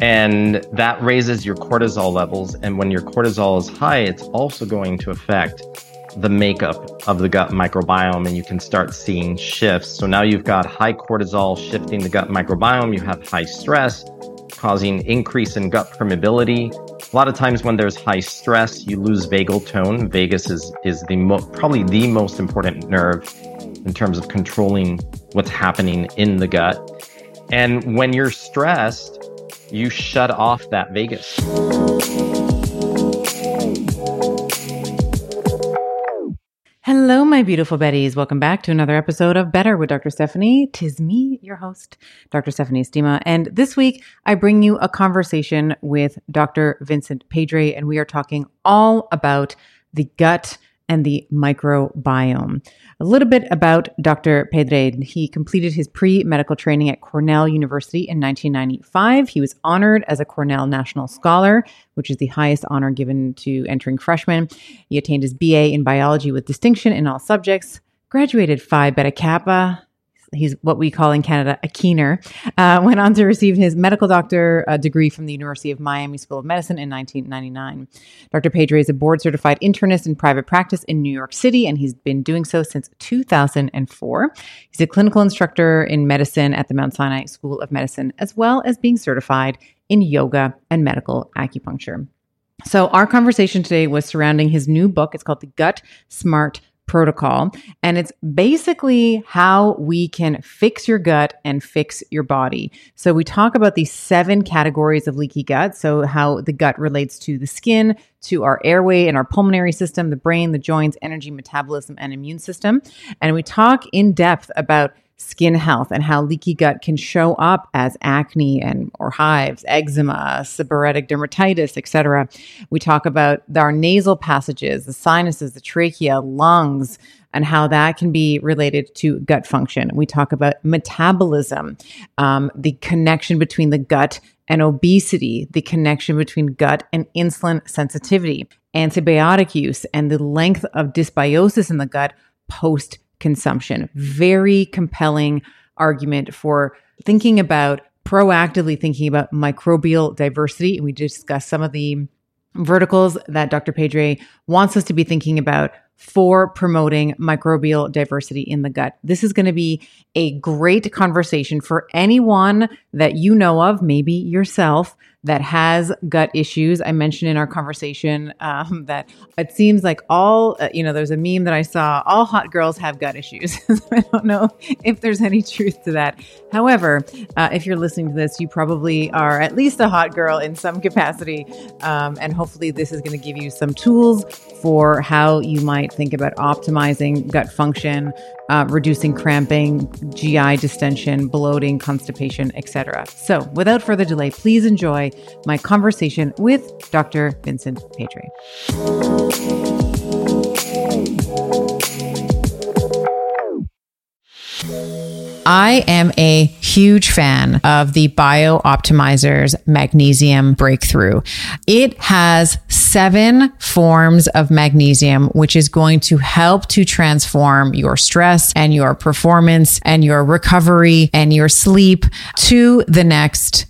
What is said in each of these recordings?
And that raises your cortisol levels. And when your cortisol is high, it's also going to affect the makeup of the gut microbiome and you can start seeing shifts. So now you've got high cortisol shifting the gut microbiome, you have high stress causing increase in gut permeability. A lot of times when there's high stress, you lose vagal tone. Vagus is is the mo- probably the most important nerve in terms of controlling what's happening in the gut. And when you're stressed, you shut off that vagus. Hello, my beautiful Betties. Welcome back to another episode of Better with Dr. Stephanie. Tis me, your host, Dr. Stephanie Estima. And this week, I bring you a conversation with Dr. Vincent Pedre, and we are talking all about the gut and the microbiome. A little bit about Dr. Pedre. He completed his pre medical training at Cornell University in 1995. He was honored as a Cornell National Scholar, which is the highest honor given to entering freshmen. He attained his BA in biology with distinction in all subjects, graduated Phi Beta Kappa, He's what we call in Canada a keener. Uh, went on to receive his medical doctor uh, degree from the University of Miami School of Medicine in 1999. Dr. Pedre is a board certified internist in private practice in New York City, and he's been doing so since 2004. He's a clinical instructor in medicine at the Mount Sinai School of Medicine, as well as being certified in yoga and medical acupuncture. So, our conversation today was surrounding his new book. It's called The Gut Smart protocol. And it's basically how we can fix your gut and fix your body. So we talk about these seven categories of leaky gut. So how the gut relates to the skin, to our airway and our pulmonary system, the brain, the joints, energy, metabolism, and immune system. And we talk in depth about skin health and how leaky gut can show up as acne and or hives, eczema, seborrheic dermatitis, etc. We talk about our nasal passages, the sinuses, the trachea, lungs, and how that can be related to gut function. We talk about metabolism, um, the connection between the gut and obesity, the connection between gut and insulin sensitivity, antibiotic use, and the length of dysbiosis in the gut post consumption. Very compelling argument for thinking about proactively thinking about microbial diversity. And we discussed some of the verticals that Dr. Pedre wants us to be thinking about for promoting microbial diversity in the gut. This is going to be a great conversation for anyone that you know of, maybe yourself, that has gut issues. I mentioned in our conversation um, that it seems like all, uh, you know, there's a meme that I saw, all hot girls have gut issues. I don't know if there's any truth to that. However, uh, if you're listening to this, you probably are at least a hot girl in some capacity. Um, and hopefully, this is going to give you some tools for how you might think about optimizing gut function, uh, reducing cramping, GI distension, bloating, constipation, etc. So, without further delay, please enjoy my conversation with Dr. Vincent Pedre. I am a huge fan of the Bio Optimizer's Magnesium Breakthrough. It has seven forms of magnesium, which is going to help to transform your stress and your performance and your recovery and your sleep to the next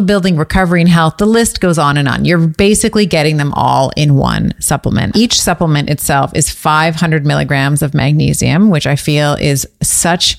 building, recovery and health. The list goes on and on. You're basically getting them all in one supplement. Each supplement itself is 500 milligrams of magnesium, which I feel is such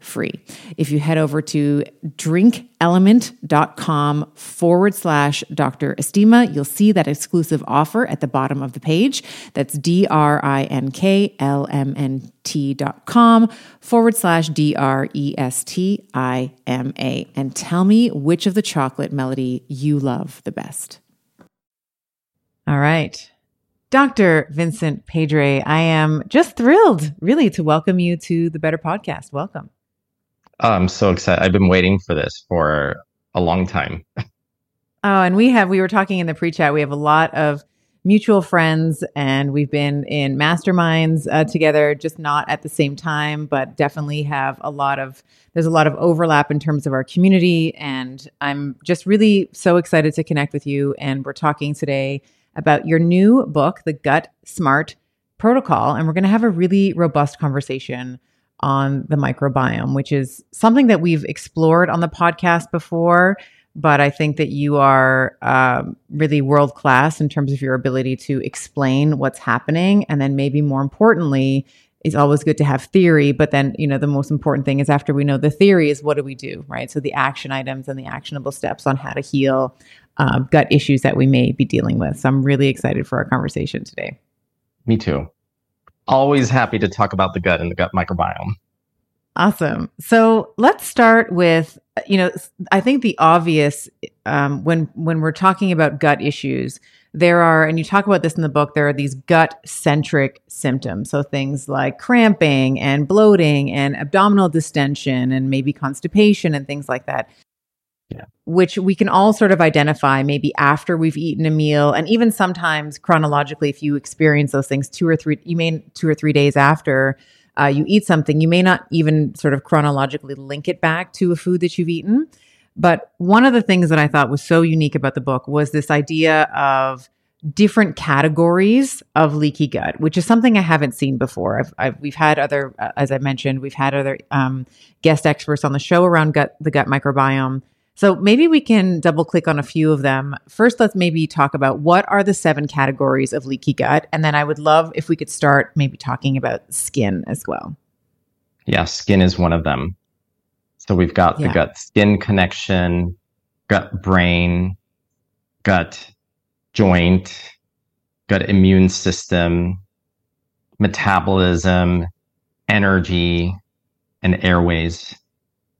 free. If you head over to drinklmnt.com forward slash Dr. Estima, you'll see that exclusive offer at the bottom of the page. That's D R I N K L M N T dot com forward slash D R E S T I M A. And tell me which of the chocolate melody you love the best. All right. Dr. Vincent Pedre, I am just thrilled, really, to welcome you to the Better Podcast. Welcome. Oh, I'm so excited. I've been waiting for this for a long time. oh, and we have, we were talking in the pre chat, we have a lot of mutual friends and we've been in masterminds uh, together, just not at the same time, but definitely have a lot of, there's a lot of overlap in terms of our community. And I'm just really so excited to connect with you. And we're talking today about your new book, The Gut Smart Protocol. And we're going to have a really robust conversation on the microbiome, which is something that we've explored on the podcast before. But I think that you are um, really world class in terms of your ability to explain what's happening. And then, maybe more importantly, it's always good to have theory. But then, you know, the most important thing is after we know the theory, is what do we do, right? So, the action items and the actionable steps on how to heal uh, gut issues that we may be dealing with. So, I'm really excited for our conversation today. Me too always happy to talk about the gut and the gut microbiome. Awesome. So let's start with you know I think the obvious um, when when we're talking about gut issues, there are and you talk about this in the book. There are these gut centric symptoms. So things like cramping and bloating and abdominal distension and maybe constipation and things like that which we can all sort of identify maybe after we've eaten a meal and even sometimes chronologically if you experience those things two or three you may two or three days after uh, you eat something you may not even sort of chronologically link it back to a food that you've eaten but one of the things that i thought was so unique about the book was this idea of different categories of leaky gut, which is something I haven't seen before. I've, I've we've had other, uh, as I mentioned, we've had other um, guest experts on the show around gut, the gut microbiome. So maybe we can double click on a few of them. First, let's maybe talk about what are the seven categories of leaky gut. And then I would love if we could start maybe talking about skin as well. Yeah, skin is one of them. So we've got yeah. the gut skin connection, gut brain, gut joint, gut immune system, metabolism, energy, and airways.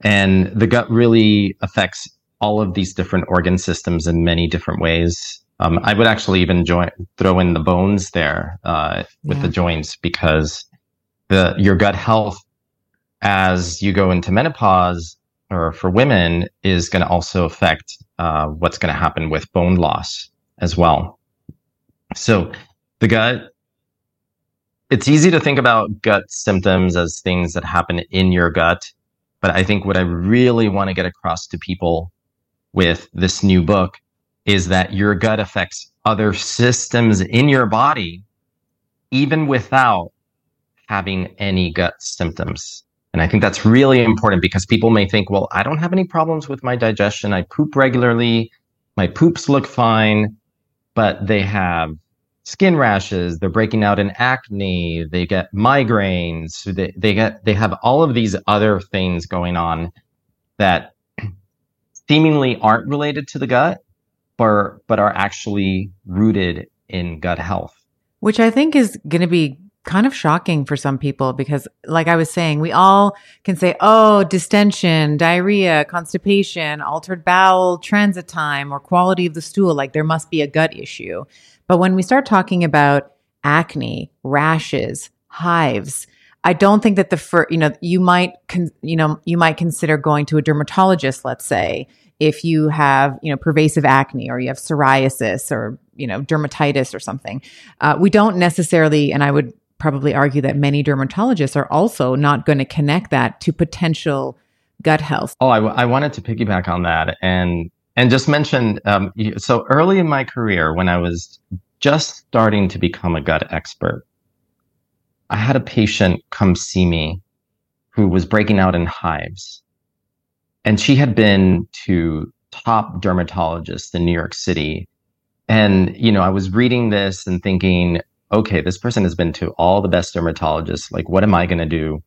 And the gut really affects all of these different organ systems in many different ways. Um, I would actually even join, throw in the bones there uh, with yeah. the joints because the your gut health as you go into menopause or for women is going to also affect uh, what's going to happen with bone loss as well. So the gut, it's easy to think about gut symptoms as things that happen in your gut But I think what I really want to get across to people with this new book is that your gut affects other systems in your body, even without having any gut symptoms. And I think that's really important because people may think, well, I don't have any problems with my digestion. I poop regularly. My poops look fine, but they have skin rashes. They're breaking out in acne. They get migraines. They, they get, they have all of these other things going on that seemingly aren't related to the gut, but, but are actually rooted in gut health. Which I think is going to be kind of shocking for some people because like I was saying, we all can say, oh, distension, diarrhea, constipation, altered bowel transit time or quality of the stool, like there must be a gut issue. But when we start talking about acne, rashes, hives, I don't think that the first, you know, you might, con- you know, you might consider going to a dermatologist, let's say, if you have, you know, pervasive acne or you have psoriasis or, you know, dermatitis or something. Uh, we don't necessarily, and I would probably argue that many dermatologists are also not going to connect that to potential gut health. Oh, I, I wanted to piggyback on that and and just mention. Um, so early in my career, when I was just starting to become a gut expert, I had a patient come see me who was breaking out in hives, and she had been to top dermatologists in New York City. And, you know, I was reading this and thinking, okay, this person has been to all the best dermatologists. Like, what am I going to do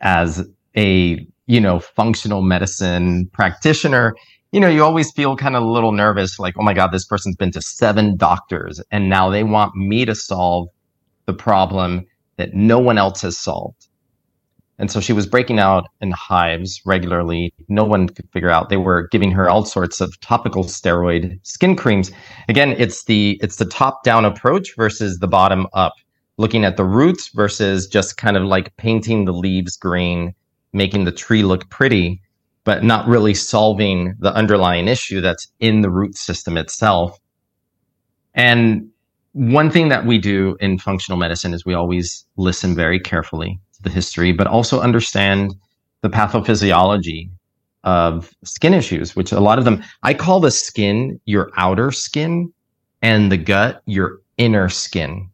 as a, you know, functional medicine practitioner? You know, you always feel kind of a little nervous, like, oh my God, this person's been to seven doctors and now they want me to solve the problem that no one else has solved. And so she was breaking out in hives regularly. No one could figure out. They were giving her all sorts of topical steroid skin creams. Again, it's the it's the top down approach versus the bottom up, looking at the roots versus just kind of like painting the leaves green, making the tree look pretty, but not really solving the underlying issue that's in the root system itself. And one thing that we do in functional medicine is we always listen very carefully to the history, but also understand the pathophysiology of skin issues, which a lot of them, I call the skin your outer skin and the gut your inner skin.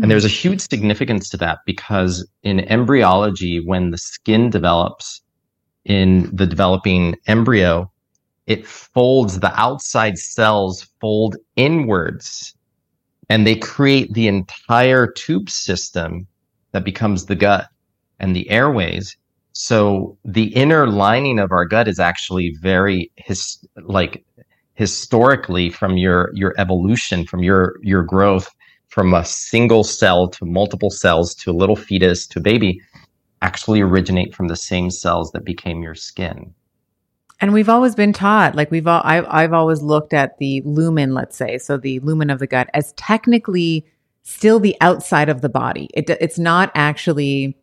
And there's a huge significance to that because in embryology, when the skin develops in the developing embryo, it folds, the outside cells fold inwards and they create the entire tube system that becomes the gut and the airways. So the inner lining of our gut is actually very his like historically from your your evolution, from your your growth from a single cell to multiple cells to a little fetus to a baby actually originate from the same cells that became your skin. And we've always been taught, like we've all, I've, I've always looked at the lumen, let's say, so the lumen of the gut as technically still the outside of the body. It, it's not actually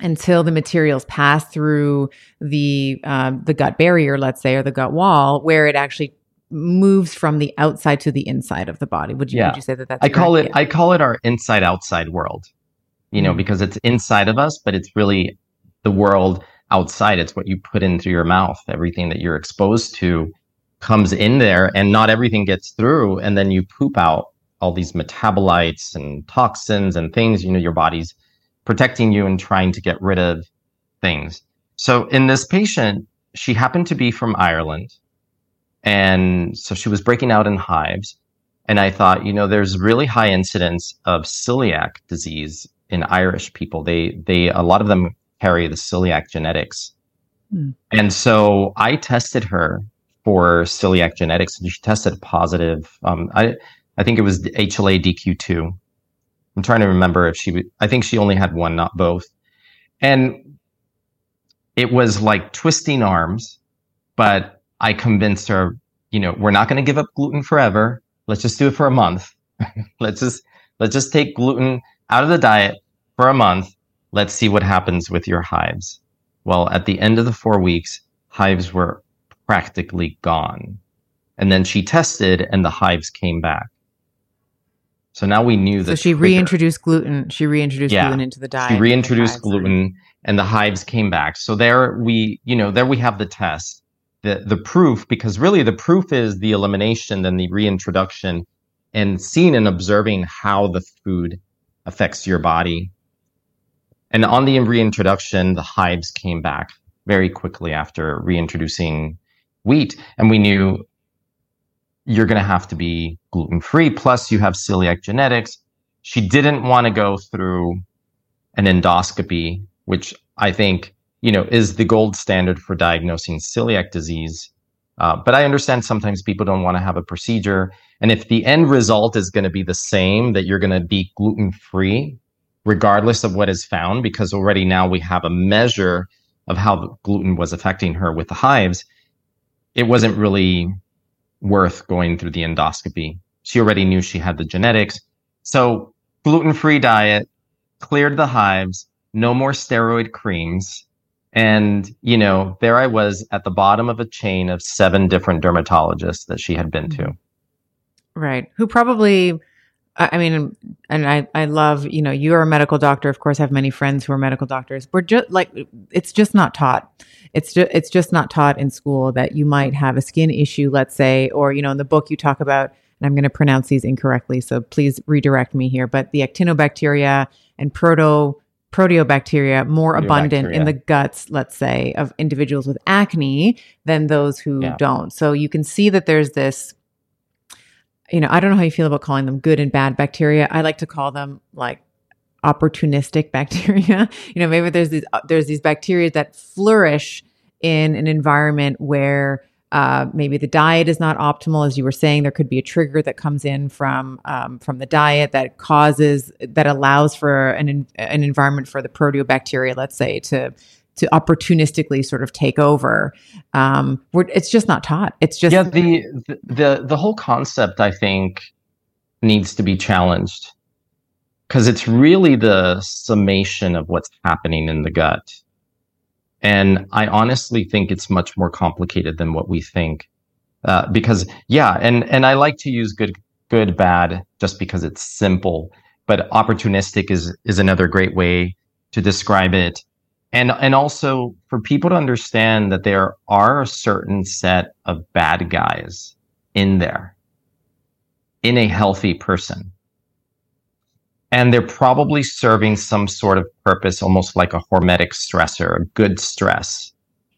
until the materials pass through the um, the gut barrier, let's say, or the gut wall, where it actually moves from the outside to the inside of the body. Would you yeah. would you say that that's? I call it I call it our inside outside world. You know, mm because it's inside of us, but it's really the world outside. It's what you put into your mouth. Everything that you're exposed to comes in there, and not everything gets through, and then you poop out all these metabolites and toxins and things. You know, your body's protecting you and trying to get rid of things. So in this patient, she happened to be from Ireland. And so she was breaking out in hives. And I thought, you know, there's really high incidence of celiac disease in Irish people. They, they, a lot of them carry the celiac genetics. Mm. And so I tested her for celiac genetics and she tested positive. Um, I, I think it was HLA DQ2. I'm trying to remember if she, I think she only had one, not both. And it was like twisting arms, but I convinced her, you know, we're not going to give up gluten forever. Let's just do it for a month. let's just, let's just take gluten out of the diet for a month. Let's see what happens with your hives. Well, at the end of the four weeks, hives were practically gone. And then she tested and the hives came back. So now we knew that. So she reintroduced gluten. She reintroduced yeah. gluten into the diet. She reintroduced gluten, and the hives came back. So there we, you know, there we have the test, the the proof, because really the proof is the elimination, then the reintroduction, and seeing and observing how the food affects your body. And on the reintroduction, the hives came back very quickly after reintroducing wheat, and we knew you're going to have to be gluten free. Plus, you have celiac genetics. She didn't want to go through an endoscopy, which I think you know is the gold standard for diagnosing celiac disease. Uh, but I understand sometimes people don't want to have a procedure, and if the end result is going to be the same, that you're going to be gluten free, regardless of what is found, because already now we have a measure of how gluten was affecting her with the hives. It wasn't really worth going through the endoscopy. She already knew she had the genetics. So gluten free diet, cleared the hives, no more steroid creams. And, you know, there I was at the bottom of a chain of seven different dermatologists that she had been to. Right. Who probably, I mean, and I, I love, you know, you're a medical doctor. Of course, I have many friends who are medical doctors. We're just like, it's just not taught it's just it's just not taught in school that you might have a skin issue, let's say, or you know, in the book you talk about, and I'm going to pronounce these incorrectly, so please redirect me here, but the actinobacteria and proto proteobacteria more abundant in the guts, let's say, of individuals with acne than those who yeah. don't. So you can see that there's this you know, I don't know how you feel about calling them good and bad bacteria. I like to call them like opportunistic bacteria. you know, maybe there's these uh, there's these bacteria that flourish in an environment where uh, maybe the diet is not optimal, as you were saying. There could be a trigger that comes in from um, from the diet that causes that allows for an an environment for the proteobacteria, let's say, to to opportunistically sort of take over. Um, it's just not taught. It's just yeah. The the the whole concept, I think, needs to be challenged because it's really the summation of what's happening in the gut. And I honestly think it's much more complicated than what we think. Uh, because yeah, and and I like to use good, good, bad, just because it's simple. But opportunistic is is another great way to describe it, and and also for people to understand that there are a certain set of bad guys in there, in a healthy person and they're probably serving some sort of purpose, almost like a hormetic stressor, a good stress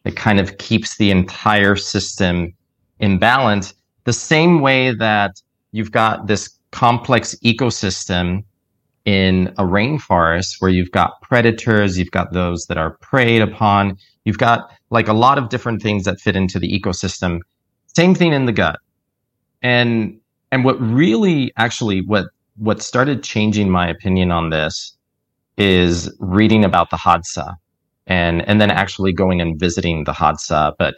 that kind of keeps the entire system in balance. The same way that you've got this complex ecosystem in a rainforest where you've got predators, you've got those that are preyed upon, you've got like a lot of different things that fit into the ecosystem. Same thing in the gut. And and what really actually what what started changing my opinion on this is reading about the Hadza and, and then actually going and visiting the Hadza, but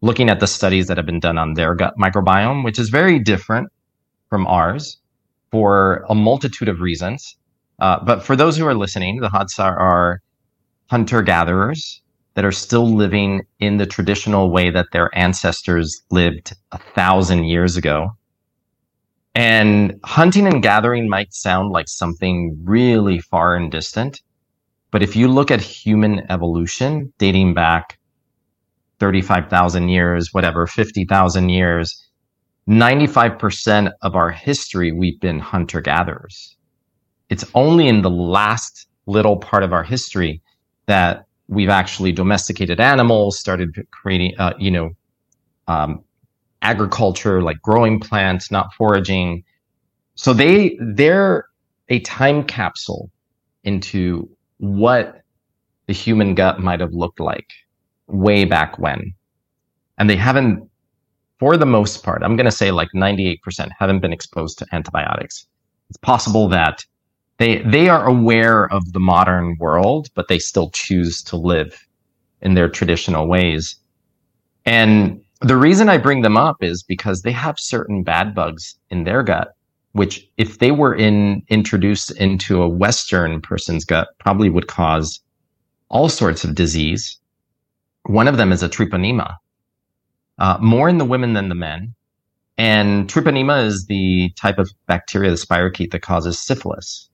looking at the studies that have been done on their gut microbiome, which is very different from ours for a multitude of reasons. Uh, but for those who are listening, the Hadza are hunter gatherers that are still living in the traditional way that their ancestors lived a thousand years ago. And hunting and gathering might sound like something really far and distant. But if you look at human evolution dating back 35,000 years, whatever, 50,000 years, 95% of our history, we've been hunter gatherers. It's only in the last little part of our history that we've actually domesticated animals, started creating, uh, you know, um, agriculture, like growing plants, not foraging. So they they're a time capsule into what the human gut might have looked like way back when. And they haven't, for the most part, I'm going to say like 98% haven't been exposed to antibiotics. It's possible that they, they are aware of the modern world, but they still choose to live in their traditional ways. And the reason I bring them up is because they have certain bad bugs in their gut, which if they were in introduced into a Western person's gut, probably would cause all sorts of disease. One of them is a treponema, uh, more in the women than the men. And treponema is the type of bacteria, the spirochete, that causes syphilis.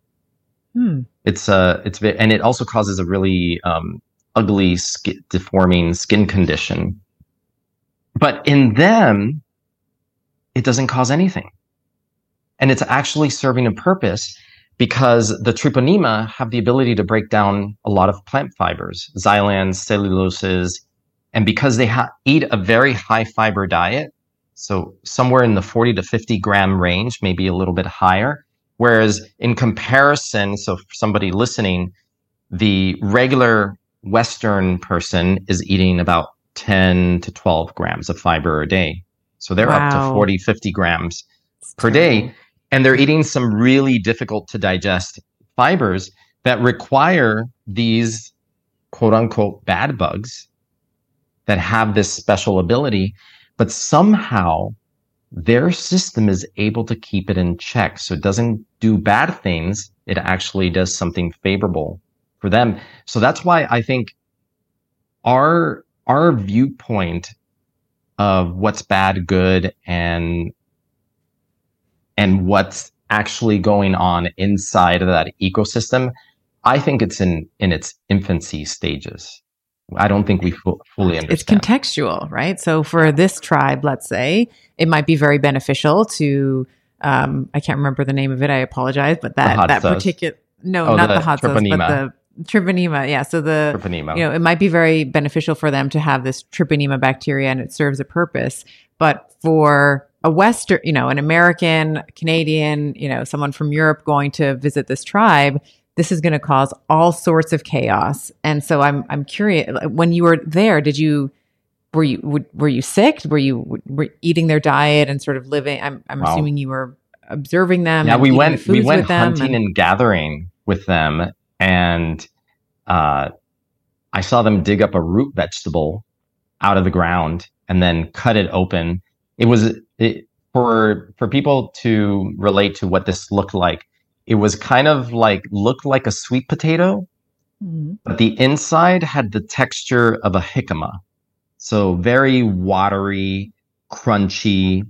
Hmm. It's uh, it's and it also causes a really um, ugly, skin, deforming skin condition. But in them, it doesn't cause anything, and it's actually serving a purpose because the treponema have the ability to break down a lot of plant fibers, xylans, celluloses, and because they ha- eat a very high fiber diet, so somewhere in the 40 to 50 gram range, maybe a little bit higher. Whereas in comparison, so for somebody listening, the regular Western person is eating about 10 to 12 grams of fiber a day. So they're wow. up to 40, 50 grams per terrible. day. And they're eating some really difficult to digest fibers that require these quote unquote bad bugs that have this special ability, but somehow their system is able to keep it in check. So it doesn't do bad things. It actually does something favorable for them. So that's why I think our, our viewpoint of what's bad, good, and, and what's actually going on inside of that ecosystem, I think it's in, in its infancy stages. I don't think we fu- fully understand. It's contextual, right? So for this tribe, let's say, it might be very beneficial to. Um, I can't remember the name of it. I apologize, but that that particular no, oh, not the, the hot sauce, but the treponema. Yeah, so the treponema. You know, it might be very beneficial for them to have this treponema bacteria, and it serves a purpose. But for a Western, you know, an American, Canadian, you know, someone from Europe going to visit this tribe, this is going to cause all sorts of chaos. And so I'm I'm curious when you were there, did you were you were you sick? Were you were eating their diet and sort of living? I'm I'm wow. assuming you were observing them. Yeah, we went we went hunting and, and, gathering with them, and uh, I saw them dig up a root vegetable out of the ground and then cut it open. It was it, for for people to relate to what this looked like it was kind of like looked like a sweet potato, mm-hmm. but the inside had the texture of a jicama. So very watery, crunchy.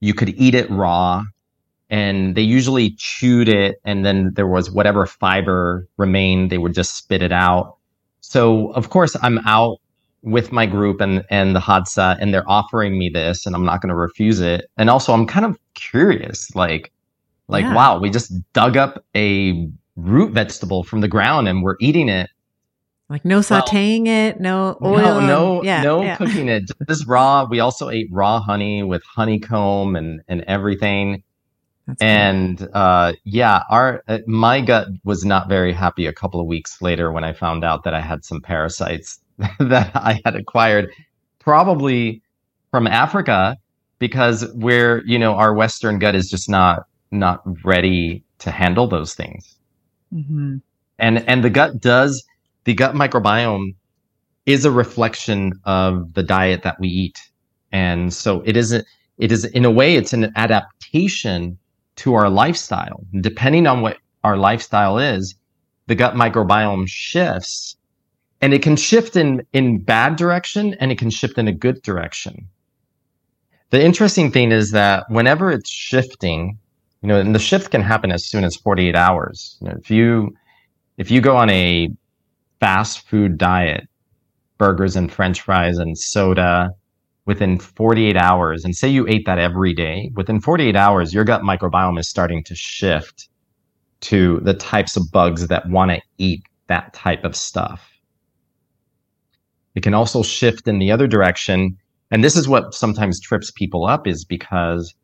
You could eat it raw and they usually chewed it and then there was whatever fiber remained, they would just spit it out. So of course I'm out with my group and and the Hadza and they're offering me this and I'm not going to refuse it. And also I'm kind of curious like like, yeah. wow, we just dug up a root vegetable from the ground and we're eating it. Like no sauteing well, it, no oil. No, no, yeah, no yeah. cooking it. Just raw. We also ate raw honey with honeycomb and and everything. That's and cool. uh, yeah, our uh, my gut was not very happy a couple of weeks later when I found out that I had some parasites that I had acquired, probably from Africa, because we're you know our Western gut is just not not ready to handle those things. Mm-hmm. And and the gut does the gut microbiome is a reflection of the diet that we eat, and so it is a, it is in a way it's an adaptation to our lifestyle. Depending on what our lifestyle is, the gut microbiome shifts, and it can shift in in bad direction and it can shift in a good direction. The interesting thing is that whenever it's shifting, you know, and the shift can happen as soon as 48 hours. You know, if you if you go on a fast food diet, burgers and french fries and soda within 48 hours and say you ate that every day, within 48 hours your gut microbiome is starting to shift to the types of bugs that want to eat that type of stuff. It can also shift in the other direction and this is what sometimes trips people up is because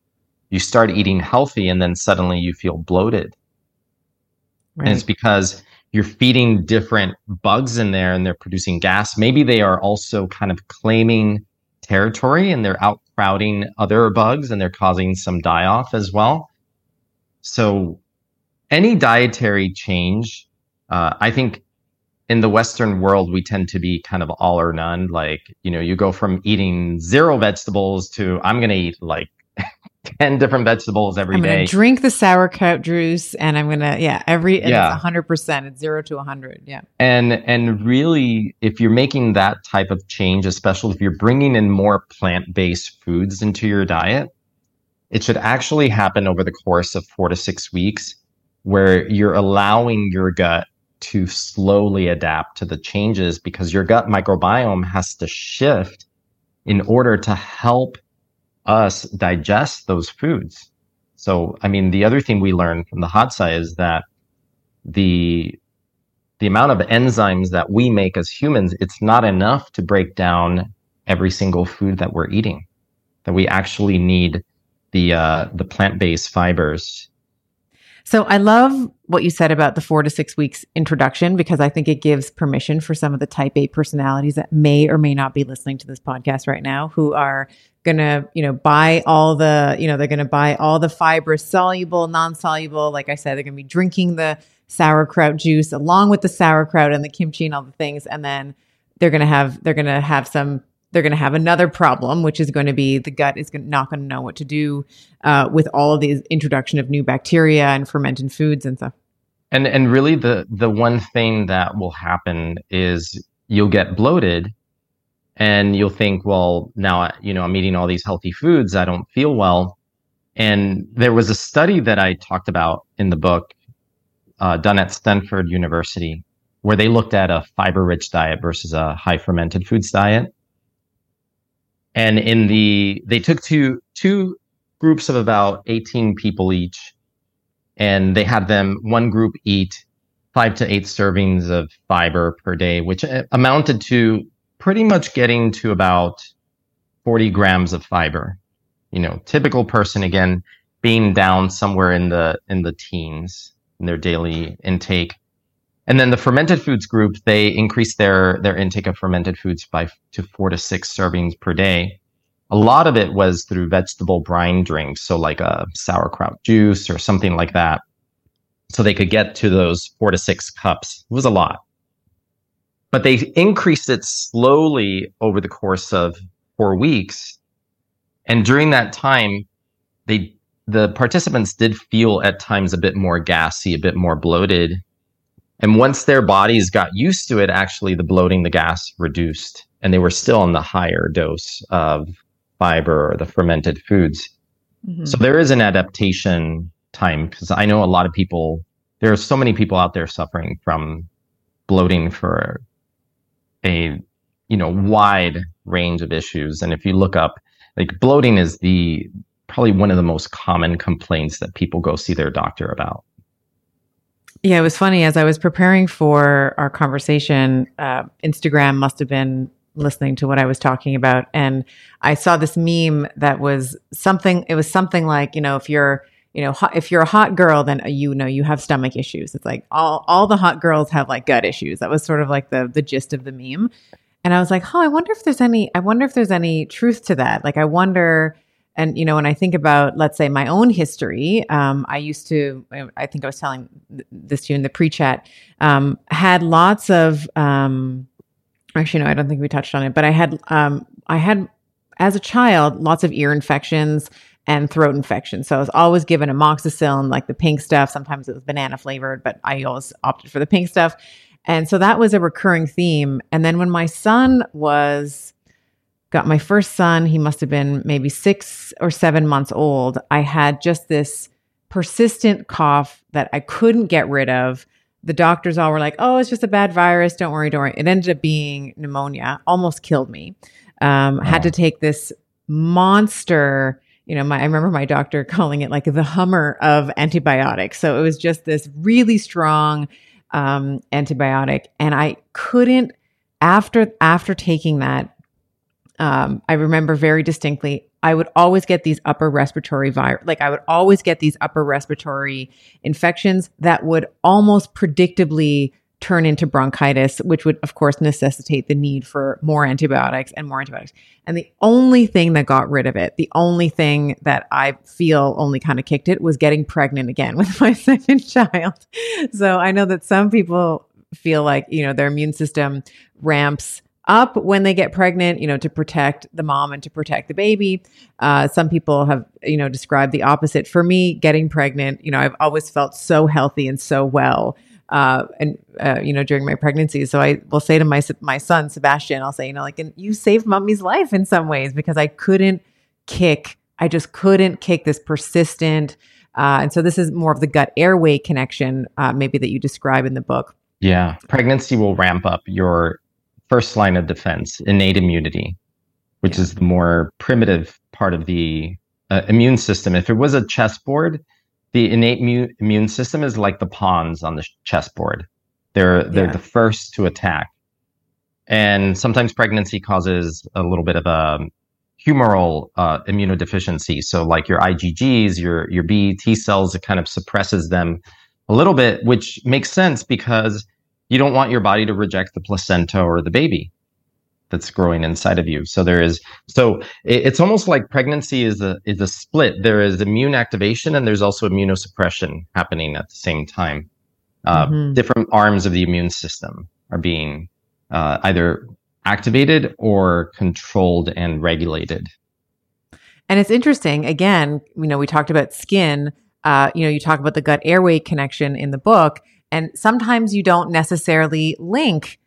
you start eating healthy and then suddenly you feel bloated. Right. And it's because you're feeding different bugs in there and they're producing gas. Maybe they are also kind of claiming territory and they're out crowding other bugs and they're causing some die off as well. So any dietary change, uh, I think in the Western world, we tend to be kind of all or none. Like, you know, you go from eating zero vegetables to I'm going to eat like 10 different vegetables every I'm day. gonna drink the sauerkraut juice and I'm gonna yeah, every yeah. it's hundred percent. It's zero to hundred. Yeah. And and really if you're making that type of change, especially if you're bringing in more plant-based foods into your diet, it should actually happen over the course of four to six weeks, where you're allowing your gut to slowly adapt to the changes because your gut microbiome has to shift in order to help us digest those foods. So, I mean, the other thing we learned from the Hadza is that the the amount of enzymes that we make as humans, it's not enough to break down every single food that we're eating. That we actually need the uh, the plant based fibers. So I love what you said about the four to six weeks introduction because I think it gives permission for some of the type A personalities that may or may not be listening to this podcast right now who are gonna, you know, buy all the, you know, they're gonna buy all the fibers, soluble, non-soluble. Like I said, they're gonna be drinking the sauerkraut juice along with the sauerkraut and the kimchi and all the things. And then they're going to have, they're going to have some, they're going to have another problem, which is going to be the gut is not going to know what to do uh, with all of these introduction of new bacteria and fermented foods and stuff. And and really the the one thing that will happen is you'll get bloated and you'll think, well, now you know I'm eating all these healthy foods, I don't feel well. And there was a study that I talked about in the book uh, done at Stanford University, where they looked at a fiber rich diet versus a high fermented foods diet. And in the, they took two, two groups of about 18 people each, and they had them, one group eat five to eight servings of fiber per day, which uh, amounted to pretty much getting to about 40 grams of fiber. You know, typical person again being down somewhere in the in the teens in their daily intake. And then the fermented foods group, they increased their their intake of fermented foods by to four to six servings per day. A lot of it was through vegetable brine drinks, so like a sauerkraut juice or something like that. So they could get to those four to six cups. It was a lot. But they increased it slowly over the course of four weeks. And during that time, they the participants did feel at times a bit more gassy, a bit more bloated. And once their bodies got used to it, actually the bloating, the gas reduced, and they were still on the higher dose of fiber or the fermented foods. Mm-hmm. So there is an adaptation time because I know a lot of people, there are so many people out there suffering from bloating for a, you know, wide range of issues. And if you look up, like bloating is the probably one of the most common complaints that people go see their doctor about. Yeah, it was funny as I was preparing for our conversation. Uh, Instagram must have been listening to what I was talking about, and I saw this meme that was something. It was something like, you know, if you're you know, if you're a hot girl, then you know you have stomach issues. It's like all all the hot girls have like gut issues. That was sort of like the the gist of the meme. And I was like, oh, I wonder if there's any. I wonder if there's any truth to that. Like, I wonder and you know when i think about let's say my own history um, i used to i think i was telling this to you in the pre-chat um, had lots of um, actually no i don't think we touched on it but i had um, i had as a child lots of ear infections and throat infections. So i was always given amoxicillin like the pink stuff. Sometimes it was banana flavored but i always opted for the pink stuff. And so that was a recurring theme. And then when my son was got my first son. He must have been maybe six or seven months old. I had just this persistent cough that I couldn't get rid of. The doctors all were like, oh, it's just a bad virus. Don't worry, don't worry. It ended up being pneumonia, almost killed me. Um, wow. Had to take this monster you know, my, I remember my doctor calling it like the Hummer of antibiotics. So it was just this really strong um, antibiotic, and I couldn't after after taking that um, I remember very distinctly, I would always get these upper respiratory virus, like I would always get these upper respiratory infections that would almost predictably turn into bronchitis, which would, of course, necessitate the need for more antibiotics and more antibiotics. And the only thing that got rid of it, the only thing that I feel only kind of kicked it was getting pregnant again with my second child. So I know that some people feel like, you know, their immune system ramps up when they get pregnant, you know, to protect the mom and to protect the baby. Uh, some people have, you know, described the opposite. For me, getting pregnant, you know, I've always felt so healthy and so well. Uh, and uh, you know, during my pregnancy, so I will say to my my son Sebastian, I'll say, you know, like, and you saved mommy's life in some ways because I couldn't kick I just couldn't kick this persistent. Uh, and so this is more of the gut airway connection, uh, maybe that you describe in the book. Yeah. Pregnancy will ramp up your first line of defense, innate immunity, which yeah. is the more primitive part of the uh, immune system. If it was a chessboard, the innate mu- immune system is like the pawns on the chessboard. They're they're yeah. the first to attack, and sometimes pregnancy causes a little bit of a humoral uh, immunodeficiency. So, like your IgGs, your your B T cells, it kind of suppresses them a little bit, which makes sense because you don't want your body to reject the placenta or the baby that's growing inside of you. So there is so it, it's almost like pregnancy is a is a split. There is immune activation and there's also immunosuppression happening at the same time. Uh, mm-hmm. Different arms of the immune system are being uh, either activated or controlled and regulated. And it's interesting. Again, you know, we talked about skin. Uh, you know, you talk about the gut airway connection in the book, and sometimes you don't necessarily link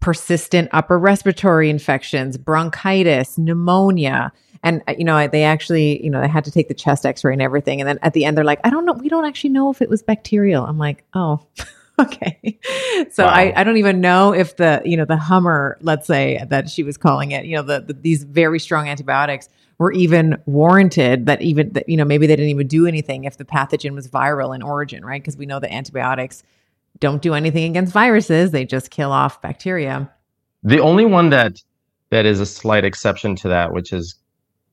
persistent upper respiratory infections, bronchitis, pneumonia. And, uh, you know, they actually, you know, they had to take the chest x ray and everything. And then at the end, they're like, I don't know, we don't actually know if it was bacterial. I'm like, oh, okay. So wow. I, I don't even know if the, you know, the Hummer, let's say that she was calling it, you know, the, the these very strong antibiotics were even warranted that even, that, you know, maybe they didn't even do anything if the pathogen was viral in origin, right? Because we know that antibiotics don't do anything against viruses; they just kill off bacteria. The only one that that is a slight exception to that, which is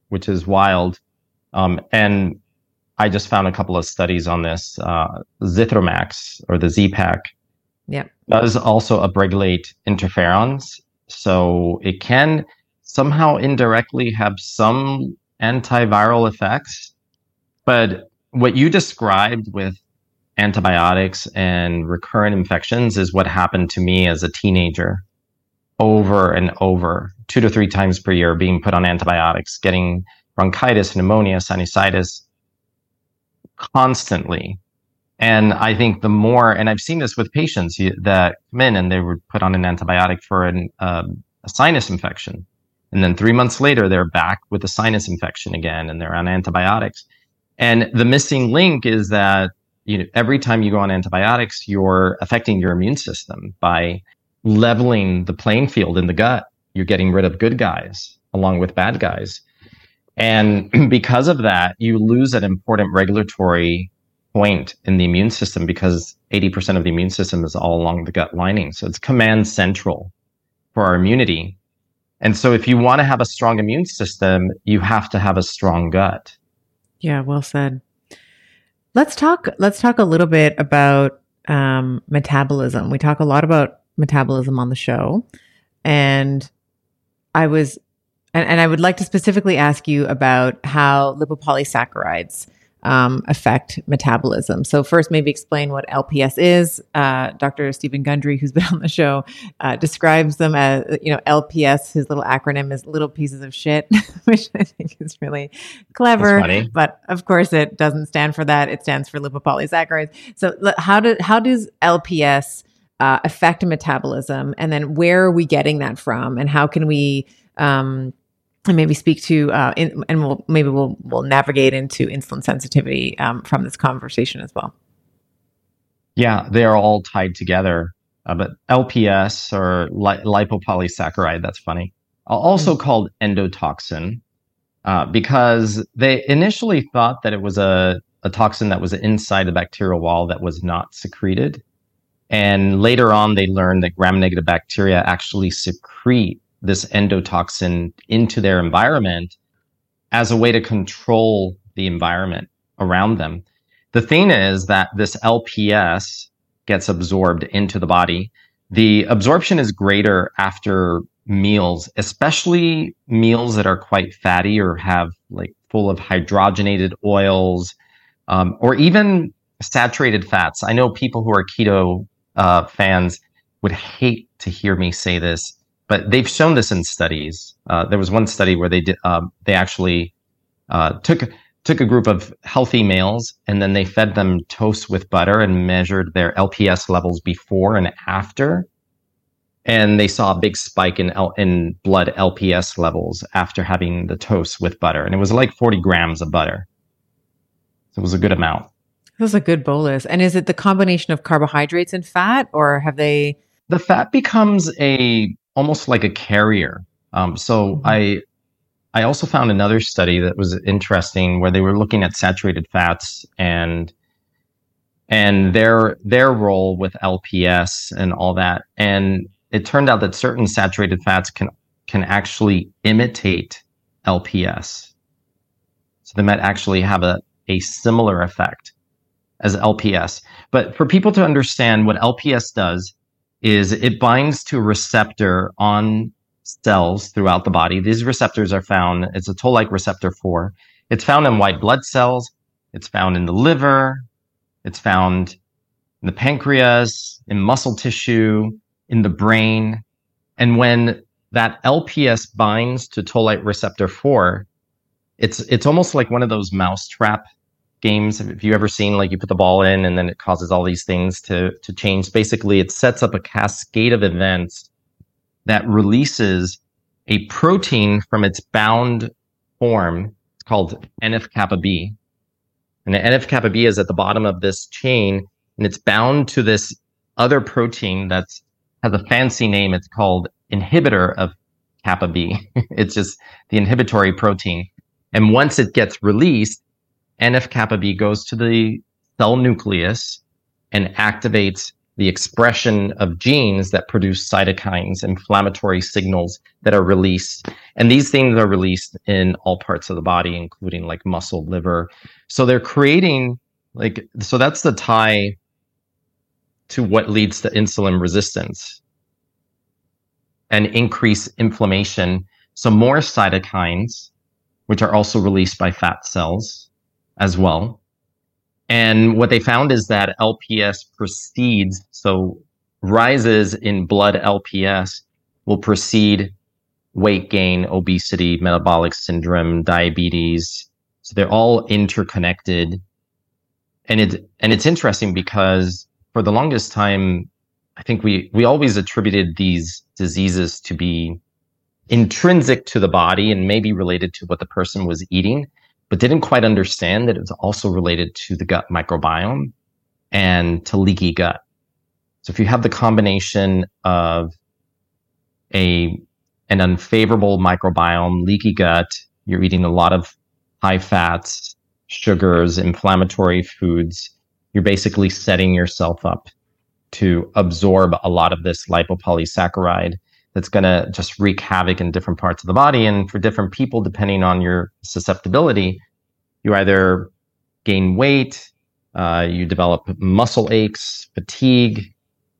which is wild, um, and I just found a couple of studies on this. Uh, Zithromax or the Z-Pak, yeah, does also upregulate interferons, so it can somehow indirectly have some antiviral effects. But what you described with antibiotics and recurrent infections is what happened to me as a teenager over and over, two to three times per year, being put on antibiotics, getting bronchitis, pneumonia, sinusitis constantly. And I think the more, and I've seen this with patients that come in and they were put on an antibiotic for an, um, a sinus infection. And then three months later, they're back with a sinus infection again and they're on antibiotics. And the missing link is that you know, every time you go on antibiotics, you're affecting your immune system by leveling the playing field in the gut. You're getting rid of good guys along with bad guys. And because of that, you lose an important regulatory point in the immune system because 80% of the immune system is all along the gut lining. So it's command central for our immunity. And so if you want to have a strong immune system, you have to have a strong gut. Yeah, well said. Let's talk. Let's talk a little bit about um, metabolism. We talk a lot about metabolism on the show, and I was, and, and I would like to specifically ask you about how lipopolysaccharides um, affect metabolism. So first, maybe explain what LPS is. Uh, Dr. Stephen Gundry, who's been on the show, uh, describes them as you know LPS. His little acronym is little pieces of shit, which I think is really clever. But of course, it doesn't stand for that. It stands for lipopolysaccharides. So how do how does LPS uh, affect metabolism, and then where are we getting that from, and how can we um, and maybe speak to uh, in, and we'll maybe we'll we'll navigate into insulin sensitivity um, from this conversation as well. Yeah, they are all tied together. Uh, but LPS or li- lipopolysaccharide, that's funny, also mm-hmm. called endotoxin, uh, because they initially thought that it was a, a toxin that was inside the bacterial wall that was not secreted. And later on, they learned that gram negative bacteria actually secrete this endotoxin into their environment as a way to control the environment around them. The thing is that this LPS gets absorbed into the body. The absorption is greater after meals, especially meals that are quite fatty or have like full of hydrogenated oils, um, or even saturated fats. I know people who are keto uh, fans would hate to hear me say this, but they've shown this in studies. Uh, there was one study where they did uh, they actually uh, took took a group of healthy males and then they fed them toast with butter and measured their LPS levels before and after. and they saw a big spike in L- in blood LPS levels after having the toast with butter, and it was like 40 grams of butter. So it was a good amount. That was a good bolus. And is it the combination of carbohydrates and fat, or have they? The fat becomes a almost like a carrier. Um, so mm-hmm. I I also found another study that was interesting where they were looking at saturated fats and and their their role with LPS and all that. And it turned out that certain saturated fats can can actually imitate LPS. So they might actually have a, a similar effect as LPS. But for people to understand what LPS does is it binds to a receptor on cells throughout the body. These receptors are found, it's a toll-like receptor 4. It's found in white blood cells. It's found in the liver. It's found in the pancreas, in muscle tissue, in the brain. And when that LPS binds to toll-like receptor 4, it's it's almost like one of those mousetrap games. If you ever seen like you put the ball in and then it causes all these things to to change. Basically, it sets up a cascade of events that releases a protein from its bound form. It's called NF kappa B. And the NF kappa B is at the bottom of this chain and it's bound to this other protein that's has a fancy name. It's called inhibitor of kappa B. it's just the inhibitory protein. And once it gets released, NF kappa B goes to the cell nucleus and activates the expression of genes that produce cytokines, inflammatory signals that are released. And these things are released in all parts of the body, including like muscle, liver. So they're creating like, so that's the tie to what leads to insulin resistance and increase inflammation. So more cytokines, which are also released by fat cells as well. And what they found is that LPS precedes, so rises in blood LPS will precede weight gain, obesity, metabolic syndrome, diabetes. So they're all interconnected. And it and it's interesting because for the longest time, I think we we always attributed these diseases to be intrinsic to the body and maybe related to what the person was eating but didn't quite understand that it was also related to the gut microbiome and to leaky gut. So if you have the combination of a an unfavorable microbiome, leaky gut, you're eating a lot of high fats, sugars, inflammatory foods, you're basically setting yourself up to absorb a lot of this lipopolysaccharide that's going to just wreak havoc in different parts of the body. And for different people, depending on your susceptibility, you either gain weight, uh, you develop muscle aches, fatigue,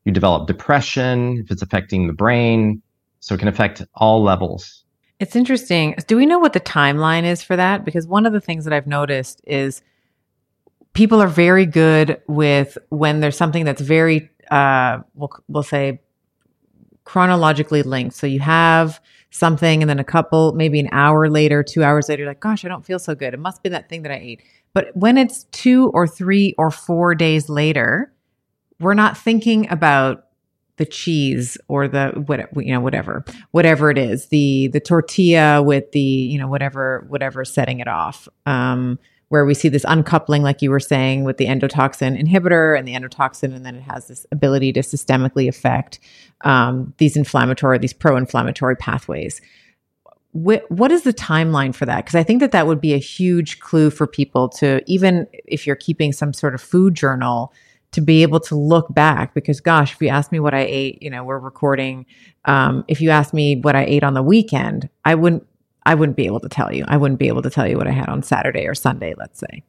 you develop depression if it's affecting the brain. So it can affect all levels. It's interesting. Do we know what the timeline is for that? Because one of the things that I've noticed is people are very good with when there's something that's very, uh, we'll, we'll say, chronologically linked. So you have something and then a couple, maybe an hour later, two hours later, you're like, gosh, I don't feel so good. It must be that thing that I ate. But when it's two or three or four days later, we're not thinking about the cheese or the what you know whatever whatever it is the the tortilla with the you know whatever whatever setting it off um where we see this uncoupling, like you were saying, with the endotoxin inhibitor and the endotoxin, and then it has this ability to systemically affect um, these inflammatory, these pro-inflammatory pathways. Wh- what is the timeline for that? Because I think that that would be a huge clue for people to, even if you're keeping some sort of food journal, to be able to look back. Because gosh, if you ask me what I ate, you know, we're recording. Um, if you ask me what I ate on the weekend, I wouldn't I wouldn't be able to tell you. I wouldn't be able to tell you what I had on Saturday or Sunday, let's say.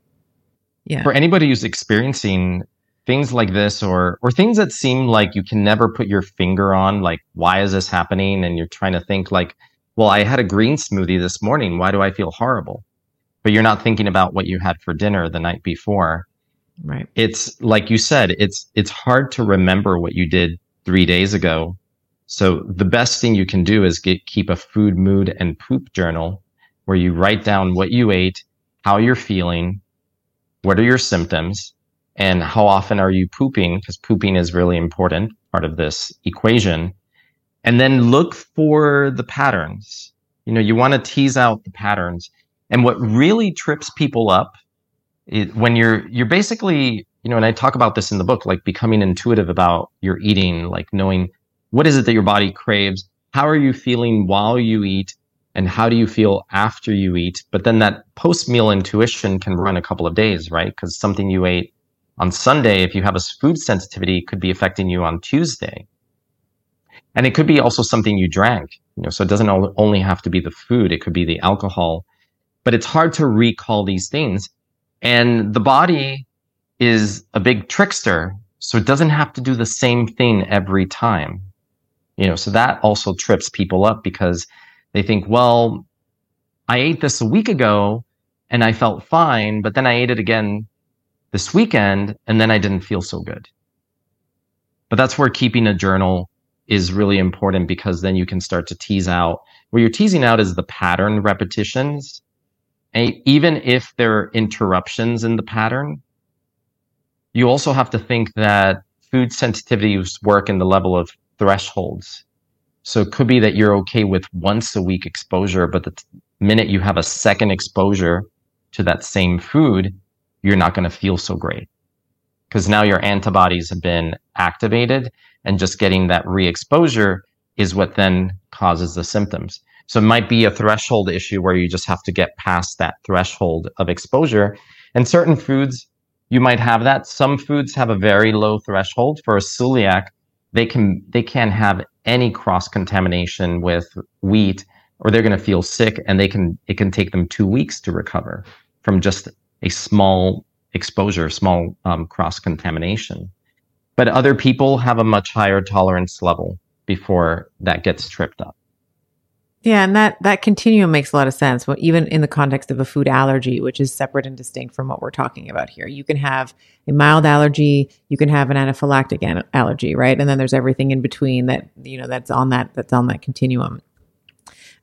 Yeah. For anybody who's experiencing things like this or or things that seem like you can never put your finger on, like why is this happening? And you're trying to think like, well, I had a green smoothie this morning. Why do I feel horrible? But you're not thinking about what you had for dinner the night before. Right. It's like you said, it's it's hard to remember what you did three days ago so the best thing you can do is get, keep a food, mood, and poop journal where you write down what you ate, how you're feeling, what are your symptoms, and how often are you pooping? Because pooping is really important part of this equation. and then look for the patterns. You know, you want to tease out the patterns. And what really trips people up is when you're you're basically, you know, and I talk about this in the book, like becoming intuitive about your eating, like knowing what is it that your body craves, how are you feeling while you eat, and how do you feel after you eat. But then that post meal intuition can run a couple of days, right? Because something you ate on Sunday, if you have a food sensitivity, could be affecting you on Tuesday. And it could be also something you drank, you know, so it doesn't only have to be the food. It could be the alcohol, but it's hard to recall these things. And the body is a big trickster. So it doesn't have to do the same thing every time. You know, so that also trips people up because they think, well, I ate this a week ago and I felt fine, but then I ate it again this weekend and then I didn't feel so good. But that's where keeping a journal is really important because then you can start to tease out where you're teasing out is the pattern repetitions. And even if there are interruptions in the pattern, you also have to think that food sensitivities work in the level of thresholds. So it could be that you're okay with once a week exposure, but the minute you have a second exposure to that same food, you're not going to feel so great because now your antibodies have been activated and just getting that re-exposure is what then causes the symptoms. So it might be a threshold issue where you just have to get past that threshold of exposure. And certain foods, you might have that. Some foods have a very low threshold. For a celiac, they can they can have any cross contamination with wheat, or they're going to feel sick, and they can it can take them two weeks to recover from just a small exposure, small um, cross contamination. But other people have a much higher tolerance level before that gets tripped up. Yeah, and that that continuum makes a lot of sense. Well, even in the context of a food allergy, which is separate and distinct from what we're talking about here, you can have a mild allergy, you can have an anaphylactic an- allergy, right? And then there's everything in between that you know that's on that that's on that continuum.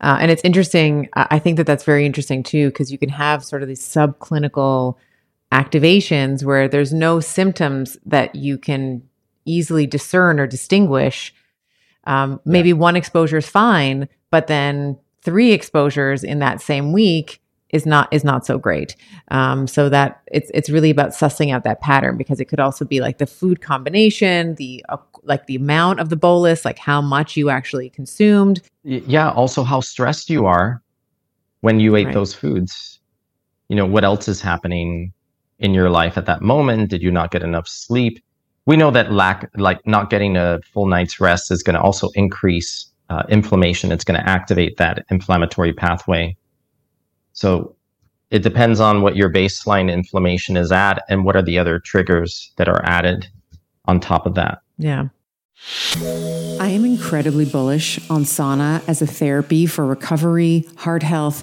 Uh, and it's interesting. I think that that's very interesting too, because you can have sort of these subclinical activations where there's no symptoms that you can easily discern or distinguish. Um, maybe yeah. one exposure is fine, but then three exposures in that same week is not is not so great. Um, so that it's it's really about sussing out that pattern because it could also be like the food combination, the uh, like the amount of the bolus, like how much you actually consumed. Yeah. Also, how stressed you are when you ate right. those foods. You know what else is happening in your life at that moment? Did you not get enough sleep? We know that lack, like not getting a full night's rest, is going to also increase uh, inflammation. It's going to activate that inflammatory pathway. So it depends on what your baseline inflammation is at and what are the other triggers that are added on top of that. Yeah. I am incredibly bullish on sauna as a therapy for recovery, heart health,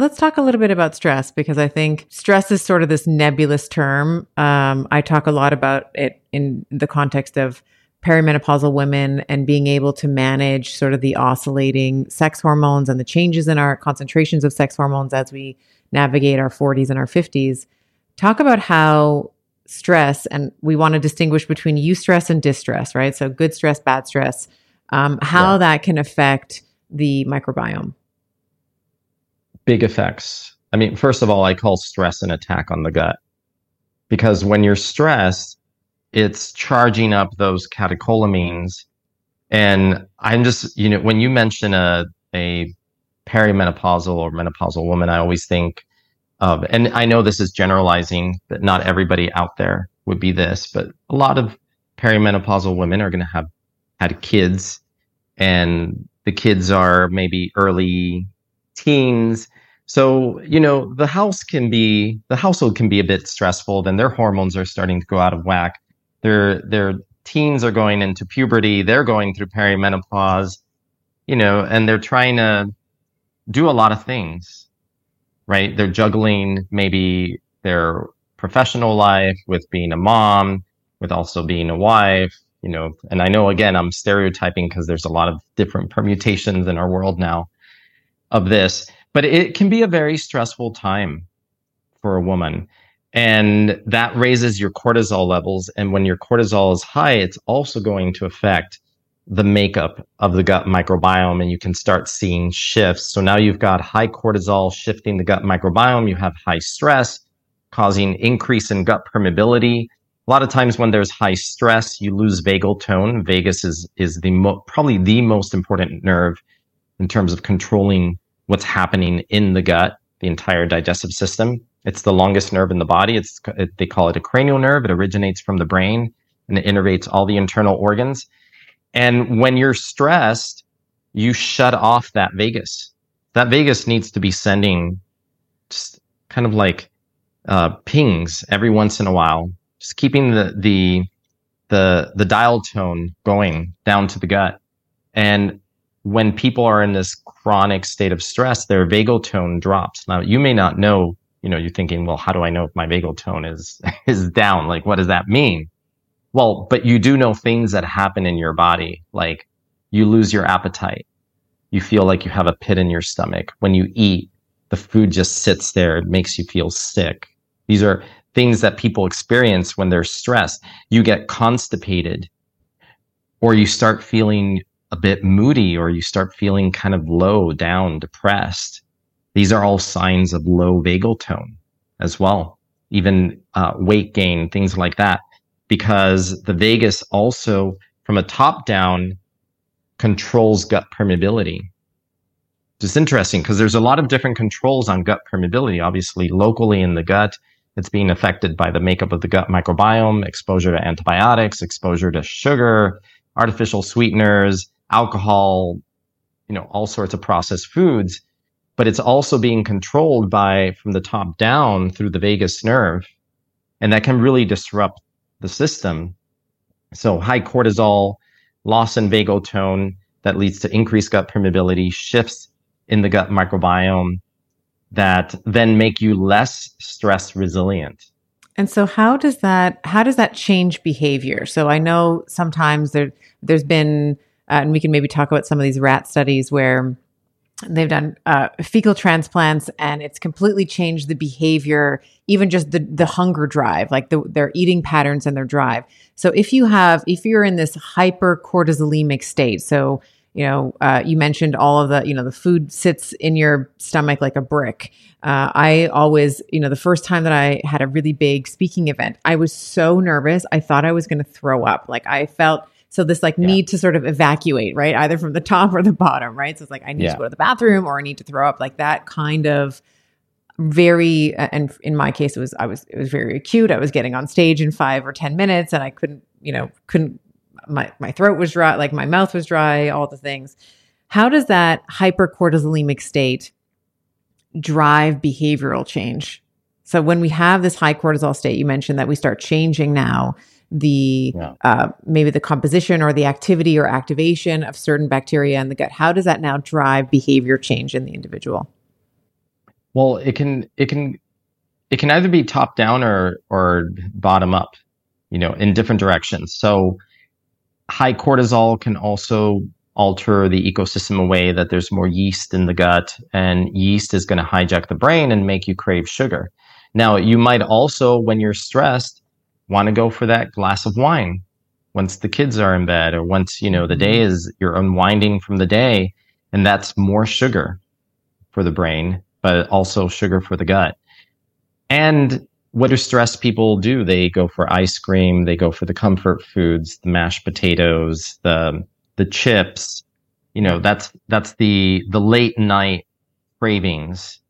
Let's talk a little bit about stress because I think stress is sort of this nebulous term. Um, I talk a lot about it in the context of perimenopausal women and being able to manage sort of the oscillating sex hormones and the changes in our concentrations of sex hormones as we navigate our 40s and our 50s. Talk about how stress, and we want to distinguish between eustress and distress, right? So good stress, bad stress, um, how yeah. that can affect the microbiome big effects. I mean, first of all, I call stress an attack on the gut because when you're stressed, it's charging up those catecholamines. And I'm just, you know, when you mention a, a perimenopausal or menopausal woman, I always think of, and I know this is generalizing, that not everybody out there would be this, but a lot of perimenopausal women are going to have had kids and the kids are maybe early teens. So, you know, the house can be, the household can be a bit stressful. Then their hormones are starting to go out of whack. Their, their teens are going into puberty. They're going through perimenopause, you know, and they're trying to do a lot of things, right? They're juggling maybe their professional life with being a mom, with also being a wife, you know, and I know again, I'm stereotyping because there's a lot of different permutations in our world now of this, but it can be a very stressful time for a woman. And that raises your cortisol levels. And when your cortisol is high, it's also going to affect the makeup of the gut microbiome and you can start seeing shifts. So now you've got high cortisol shifting the gut microbiome. You have high stress causing increase in gut permeability a lot of times when there's high stress, you lose vagal tone. Vagus is is the mo- probably the most important nerve in terms of controlling what's happening in the gut, the entire digestive system. It's the longest nerve in the body. It's it, they call it a cranial nerve. It originates from the brain and it innervates all the internal organs. And when you're stressed, you shut off that vagus. That vagus needs to be sending just kind of like uh, pings every once in a while just keeping the the the the dial tone going down to the gut. And when people are in this chronic state of stress, their vagal tone drops. Now you may not know, you know, you're thinking, well, how do I know if my vagal tone is is down? Like what does that mean? Well, but you do know things that happen in your body, like you lose your appetite. You feel like you have a pit in your stomach. When you eat, the food just sits there. It makes you feel sick. These are things that people experience when they're stressed. You get constipated or you start feeling a bit moody or you start feeling kind of low, down, depressed. These are all signs of low vagal tone as well. Even uh, weight gain, things like that, because the vagus also, from a top down, controls gut permeability. It's interesting because there's a lot of different controls on gut permeability, obviously locally in the gut, it's being affected by the makeup of the gut microbiome, exposure to antibiotics, exposure to sugar, artificial sweeteners, alcohol, you know, all sorts of processed foods. But it's also being controlled by from the top down through the vagus nerve. And that can really disrupt the system. So high cortisol, loss in vagal tone that leads to increased gut permeability, shifts in the gut microbiome, that then make you less stress resilient. And so how does that how does that change behavior? So I know sometimes there there's been and we can maybe talk about some of these rat studies where they've done uh, fecal transplants and it's completely changed the behavior even just the the hunger drive like the, their eating patterns and their drive so if you have if you're in this hyper cortisolemic state so you know, uh, you mentioned all of the, you know, the food sits in your stomach like a brick. Uh, I always, you know, the first time that I had a really big speaking event, I was so nervous. I thought I was going to throw up. Like I felt so this like yeah. need to sort of evacuate, right? Either from the top or the bottom, right? So it's like I need yeah. to go to the bathroom or I need to throw up, like that kind of very. And in my case, it was I was it was very acute. I was getting on stage in five or ten minutes, and I couldn't, you know, couldn't my, my throat was dry, like my mouth was dry, all the things. How does that hypercortisolemic state drive behavioral change? So when we have this high cortisol state, you mentioned that we start changing now the yeah. uh, maybe the composition or the activity or activation of certain bacteria in the gut. How does that now drive behavior change in the individual? Well, it can it can it can either be top down or or bottom up, you know, in different directions. So high cortisol can also alter the ecosystem in a way that there's more yeast in the gut and yeast is going to hijack the brain and make you crave sugar. Now, you might also, when you're stressed, want to go for that glass of wine once the kids are in bed or once, you know, the day mm-hmm. is you're unwinding from the day and that's more sugar for the brain, but also sugar for the gut. And what do stressed people do? They go for ice cream, they go for the comfort foods, the mashed potatoes, the the chips. You know, that's that's the the late night cravings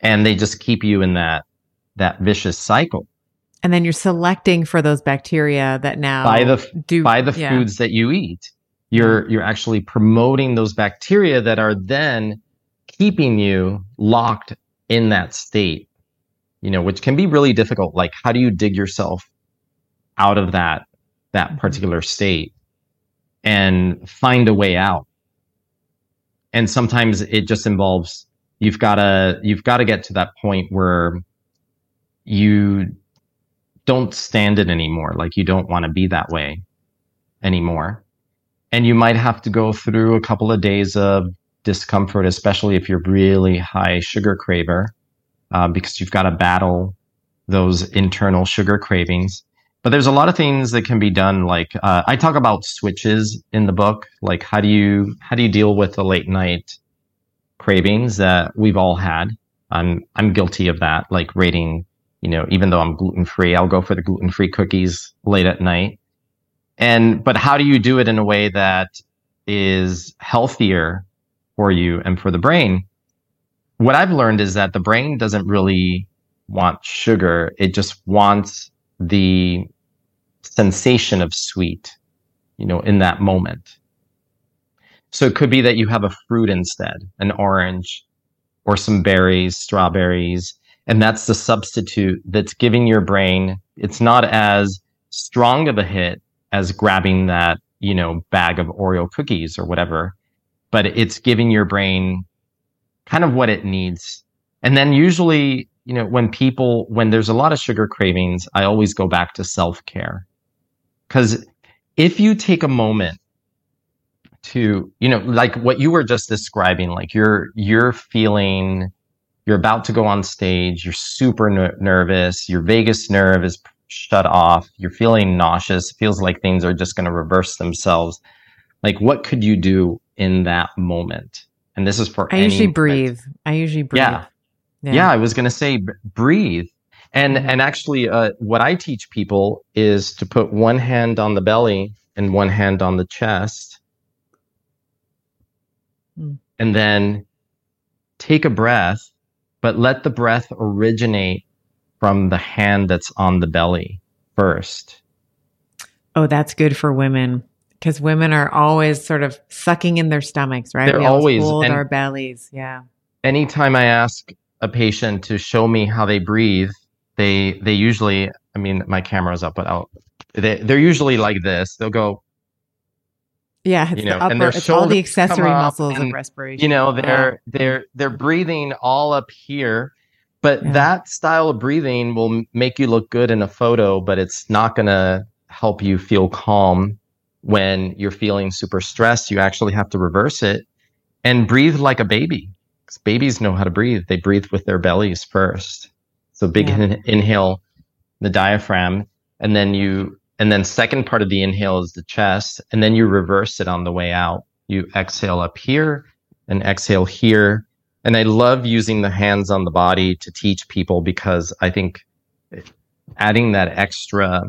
and they just keep you in that that vicious cycle and then you're selecting for those bacteria that now by the do by the yeah. foods that you eat. You're you're actually promoting those bacteria that are then keeping you locked in that state you know which can be really difficult. Like how do you dig yourself out of that that mm-hmm. particular state and find a way out? And sometimes it just involves you've got to you've got to get to that point where you don't stand it anymore. Like you don't want to be that way anymore. And you might have to go through a couple of days of discomfort especially if you're really high sugar craver uh, because you've got to battle those internal sugar cravings. But there's a lot of things that can be done like uh, i talk about switches in the book. Like how do you how do you deal with the late night cravings that we've all had? I'm i'm guilty of that like rating you know even though i'm gluten free i'll go for the gluten free cookies late at night. And but how do you do it in a way that is healthier for you and for the brain? What i've learned is that the brain doesn't really want sugar. It just wants the sensation of sweet, you know, in that moment. So it could be that you have a fruit instead, an orange or some berries, strawberries, and that's the substitute that's giving your brain, it's not as strong of a hit as grabbing that, you know, bag of Oreo cookies or whatever, but it's giving your brain kind of what it needs. And then usually, you know, when people, when there's a lot of sugar cravings, I always go back to self care because if you take a moment to, you know, like what you were just describing, like you're, you're feeling, you're about to go on stage, you're super ner- nervous, your vagus nerve is shut off, you're feeling nauseous, feels like things are just going to reverse themselves. Like, what could you do in that moment? And this is for I any usually moment. breathe. I usually breathe. Yeah. Yeah. I was going to say breathe. And Mhm. and actually uh, what I teach people is to put one hand on the belly and one hand on the chest. Mm. And then take a breath, but let the breath originate from the hand that's on the belly first. Oh, that's good for women because women are always sort of sucking in their stomachs, right? They're we always always- hold our bellies. Yeah. anytime I ask a patient to show me how they breathe, they they usually, I mean, my camera's up, but I'll, they they're usually like this. They'll go, Yeah. It's You know, the upper, and their it's all the accessory muscles of respiration. you know, they're they're they're breathing all up here, but Yeah. that style of breathing will make you look good in a photo, but it's not going to help you feel calm when you're feeling super stressed. You actually have to reverse it and breathe like a baby. Because babies know how to breathe. They breathe with their bellies first. So big Yeah. in- inhale, the diaphragm, and then you, and then second part of the inhale is the chest, and then you reverse it on the way out. You exhale up here and exhale here. And I love using the hands on the body to teach people because I think adding that extra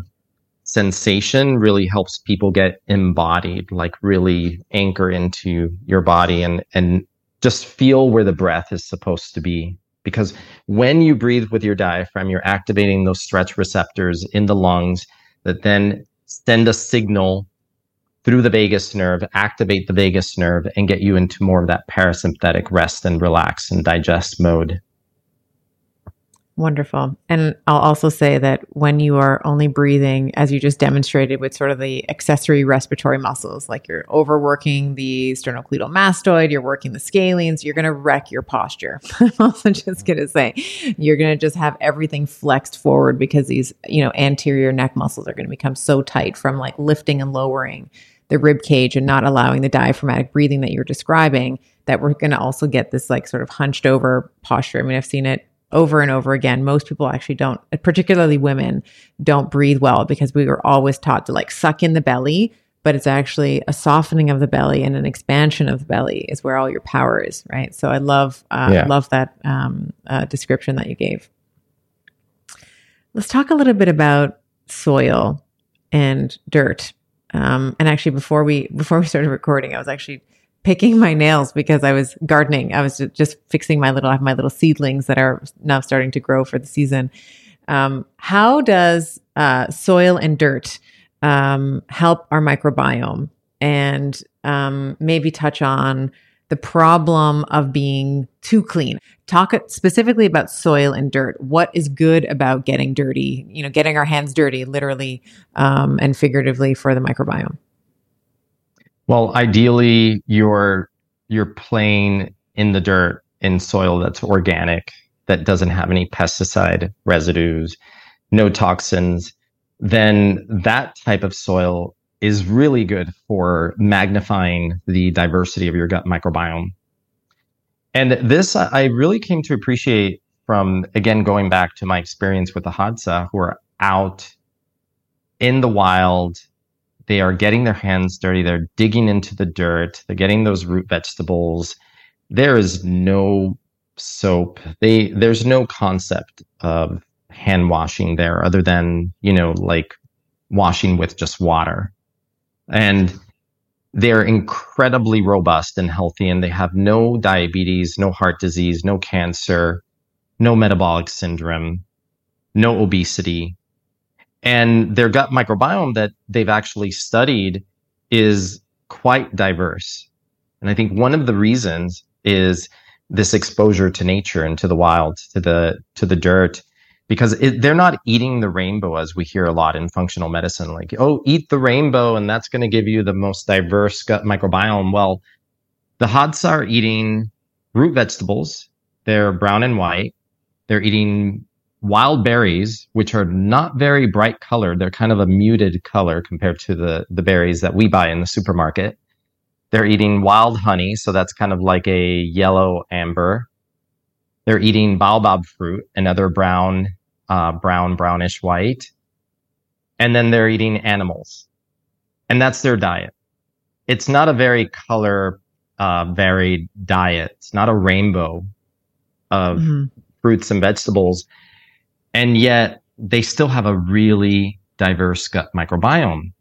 sensation really helps people get embodied, like really anchor into your body and, and just feel where the breath is supposed to be. Because when you breathe with your diaphragm, you're activating those stretch receptors in the lungs that then send a signal through the vagus nerve, activate the vagus nerve, and get you into more of that parasympathetic rest and relax and digest mode. Wonderful. And I'll also say that when you are only breathing, as you just demonstrated with sort of the accessory respiratory muscles, like you're overworking the sternocleidomastoid, mastoid, you're working the scalenes, you're going to wreck your posture. I'm also just going to say you're going to just have everything flexed forward because these, you know, anterior neck muscles are going to become so tight from like lifting and lowering the rib cage and not allowing the diaphragmatic breathing that you're describing that we're going to also get this like sort of hunched over posture. I mean, I've seen it over and over again. Most people actually don't, particularly women, don't breathe well because we were always taught to like suck in the belly, but it's actually a softening of the belly and an expansion of the belly is where all your power is, right? So I love, uh, Yeah. love that um, uh, description that you gave. Let's talk a little bit about soil and dirt. Um, and actually, before we before we started recording, I was actually picking my nails because I was gardening. I was just fixing my little, I have my little seedlings that are now starting to grow for the season. Um, how does uh, soil and dirt um, help our microbiome? And um, maybe touch on the problem of being too clean. Talk specifically about soil and dirt. What is good about getting dirty? You know, getting our hands dirty, literally um, and figuratively, for the microbiome. Well, ideally, you're you're playing in the dirt in soil that's organic, that doesn't have any pesticide residues, no toxins. Then that type of soil is really good for magnifying the diversity of your gut microbiome. And this I really came to appreciate from again going back to my experience with the Hadza, who are out in the wild they are getting their hands dirty. They're digging into the dirt. They're getting those root vegetables. There is no soap. They there's no concept of hand washing there other than, you know, like washing with just water. And they're incredibly robust and healthy and they have no diabetes, no heart disease, no cancer, no metabolic syndrome, no obesity, and their gut microbiome that they've actually studied is quite diverse. And I think one of the reasons is this exposure to nature and to the wild, to the to the dirt, because it, they're not eating the rainbow as we hear a lot in functional medicine. Like, oh, eat the rainbow, and that's going to give you the most diverse gut microbiome. Well, the Hadza are eating root vegetables. They're brown and white. They're eating wild berries, which are not very bright colored. They're kind of a muted color compared to the, the berries that we buy in the supermarket. They're eating wild honey, so that's kind of like a yellow amber. They're eating baobab fruit, another brown, uh, brown, brownish white. And then they're eating animals. And that's their diet. It's not a very color uh, varied diet. It's not a rainbow of mm-hmm. fruits and vegetables and yet they still have a really diverse gut microbiome.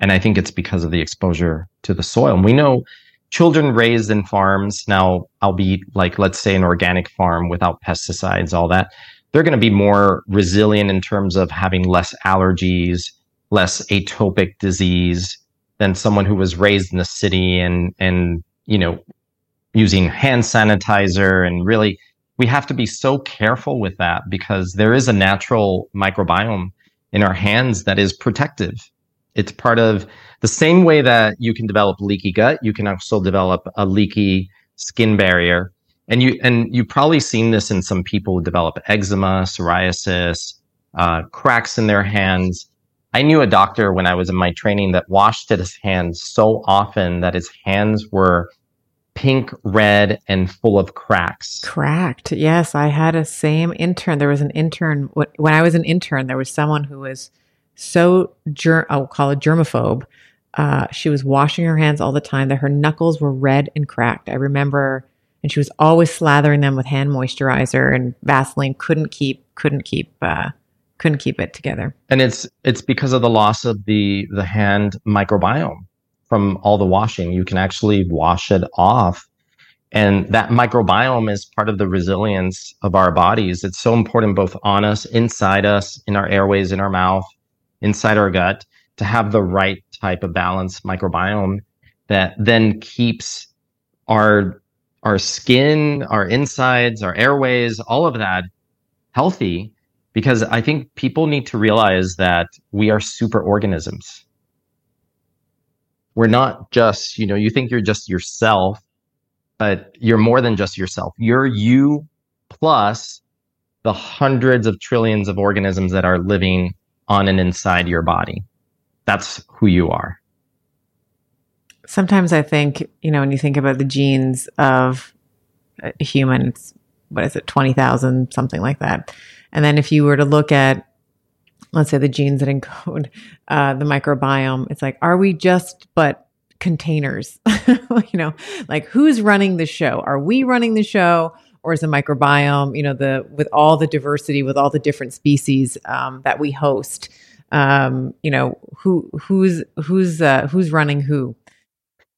And I think it's because of the exposure to the soil. And we know children raised in farms now, albeit like, let's say an organic farm without pesticides, all that, they're going to be more resilient in terms of having less allergies, less atopic disease than someone who was raised in the city and, and, you know, using hand sanitizer and really we have to be so careful with that because there is a natural microbiome in our hands that is protective. It's part of the same way that you can develop leaky gut, you can also develop a leaky skin barrier. And you and you've probably seen this in some people who develop eczema, psoriasis, uh, cracks in their hands. I knew a doctor when I was in my training that washed his hands so often that his hands were pink, red, and full of cracks. Cracked. Yes, I had a same intern. There was an intern when I was an intern. There was someone who was so ger- I'll call it germaphobe. Uh, she was washing her hands all the time. That her knuckles were red and cracked. I remember, and she was always slathering them with hand moisturizer and Vaseline. Couldn't keep, couldn't keep, uh, couldn't keep it together. And it's it's because of the loss of the the hand microbiome from all the washing. You can actually wash it off. And that microbiome is part of the resilience of our bodies. It's so important both on us, inside us, in our airways, in our mouth, inside our gut, to have the right type of balanced microbiome that then keeps our our skin, our insides, our airways, all of that healthy because I think people need to realize that we are super organisms we're not just, you know, you think you're just yourself, but you're more than just yourself. You're you plus the hundreds of trillions of organisms that are living on and inside your body. That's who you are. Sometimes I think, you know, when you think about the genes of a human, what is it, 20,000, something like that. And then if you were to look at let's say the genes that encode uh, the microbiome. It's like are we just but containers? You know like who's running the show? Are we running the show or is the microbiome you know the with all the diversity with all the different species um, that we host um, you know who who's who's uh, who's running who?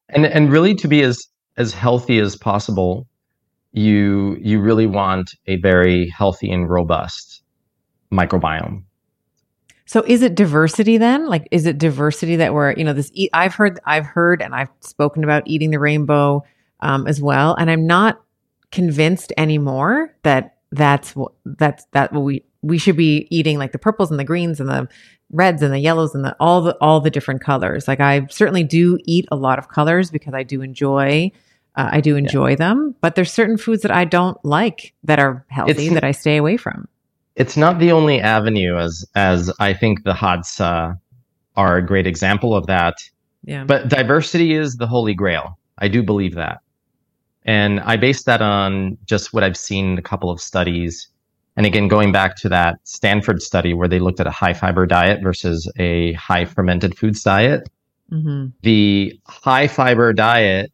And and really to be as as healthy as possible, you you really want a very healthy and robust microbiome. So is it diversity then? Like is it diversity that we're, you know, this eat I've heard I've heard and I've spoken about eating the rainbow um, as well and I'm not convinced anymore that that's what that's that what we we should be eating like the purples and the greens and the reds and the yellows and the all the all the different colors. Like I certainly do eat a lot of colors because I do enjoy uh, I do enjoy yeah. them, but there's certain foods that I don't like that are healthy it's, that I stay away from. It's not the only avenue, as as I think the Hadza are a great example of that. Yeah. But diversity is the holy grail. I do believe that, and I base that on just what I've seen in a couple of studies. And again, going back to that Stanford study where they looked at a high fiber diet versus a high fermented foods diet, mm-hmm. the high fiber diet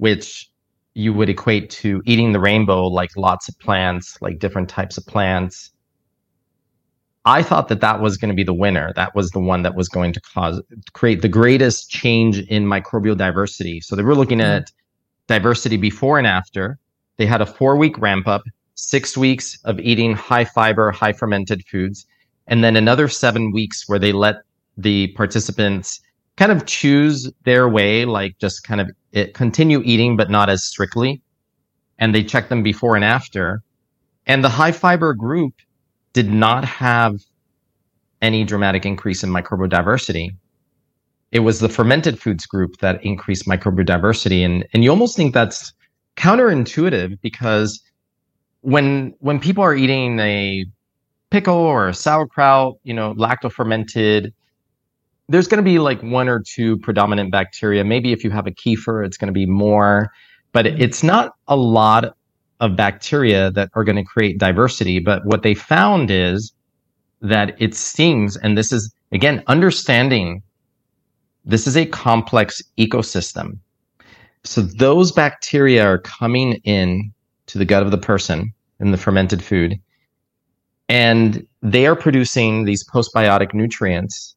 which you would equate to eating the rainbow, like lots of plants, like different types of plants. I thought that that was going to be the winner. That was the one that was going to cause create the greatest change in microbial diversity. So they were looking mm-hmm. at diversity before and after. They had a four week ramp up, six weeks of eating high fiber, high fermented foods, and then another seven weeks where they let the participants kind of choose their way, like just kind of it, continue eating, but not as strictly. And they checked them before and after. And the high fiber group did not have any dramatic increase in microbial diversity. It was the fermented foods group that increased microbial diversity. And, and you almost think that's counterintuitive because when, when people are eating a pickle or a sauerkraut, you know, lacto fermented, there's going to be like one or two predominant bacteria. Maybe if you have a kefir, it's going to be more, but it's not a lot of bacteria that are going to create diversity. But what they found is that it seems, and this is again, understanding this is a complex ecosystem. So those bacteria are coming in to the gut of the person in the fermented food, and they are producing these postbiotic nutrients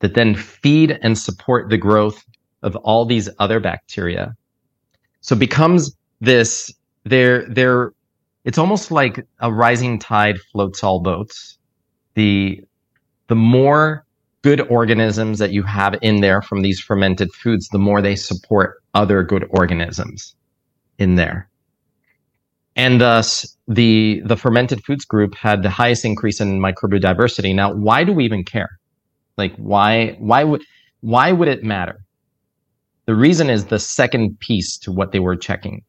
that then feed and support the growth of all these other bacteria. So it becomes this, they're, they're, it's almost like a rising tide floats all boats. The, the more good organisms that you have in there from these fermented foods, the more they support other good organisms in there. And thus the, the fermented foods group had the highest increase in microbial diversity. Now, why do we even care? Like why why would why would it matter? The reason is the second piece to what they were checking.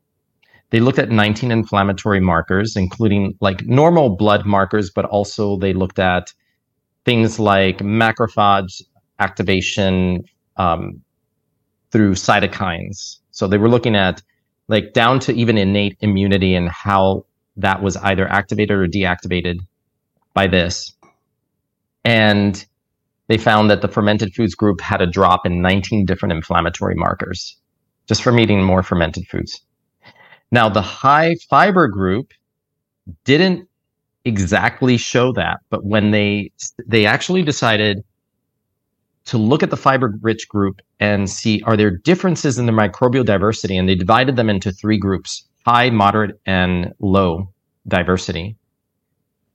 They looked at 19 inflammatory markers, including like normal blood markers, but also they looked at things like macrophage activation um, through cytokines. So they were looking at like down to even innate immunity and how that was either activated or deactivated by this. And they found that the fermented foods group had a drop in 19 different inflammatory markers just from eating more fermented foods. Now, the high fiber group didn't exactly show that, but when they they actually decided to look at the fiber rich group and see are there differences in the microbial diversity? And they divided them into three groups high moderate and low diversity.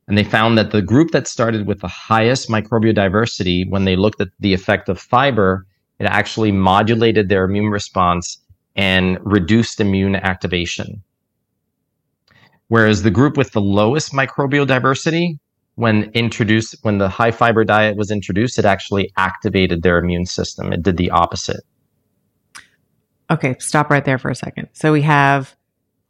And they found that the group that started with the highest microbial diversity, when they looked at the effect of fiber, it actually modulated their immune response and reduced immune activation. Whereas the group with the lowest microbial diversity, when introduced, when the high fiber diet was introduced, it actually activated their immune system. It did the opposite. Okay, stop right there for a second. So we have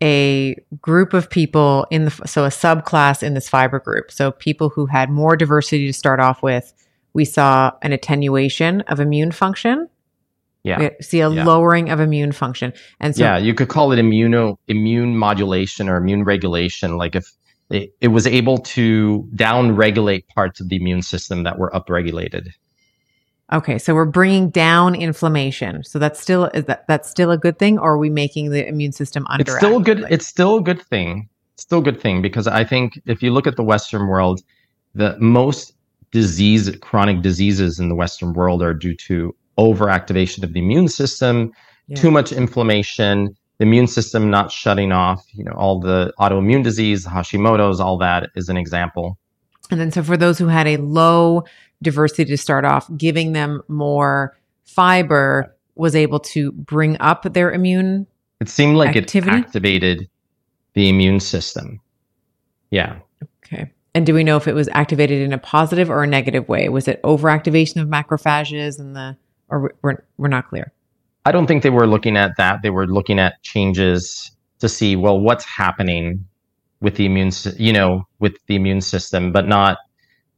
a group of people in the so a subclass in this fiber group. So people who had more diversity to start off with, we saw an attenuation of immune function. Yeah. We see a yeah. lowering of immune function. And so Yeah, you could call it immuno immune modulation or immune regulation like if it, it was able to down regulate parts of the immune system that were upregulated. Okay, so we're bringing down inflammation. So that's still is that that's still a good thing, or are we making the immune system under? It's still a good. It's still a good thing. It's still a good thing because I think if you look at the Western world, the most disease, chronic diseases in the Western world are due to overactivation of the immune system, yeah. too much inflammation, the immune system not shutting off, you know, all the autoimmune disease, Hashimoto's, all that is an example. And then, so for those who had a low diversity to start off, giving them more fiber was able to bring up their immune. It seemed like activity? it activated the immune system. Yeah. Okay. And do we know if it was activated in a positive or a negative way? Was it overactivation of macrophages and the, or we're, we're not clear? I don't think they were looking at that. They were looking at changes to see, well, what's happening with the immune, you know, with the immune system, but not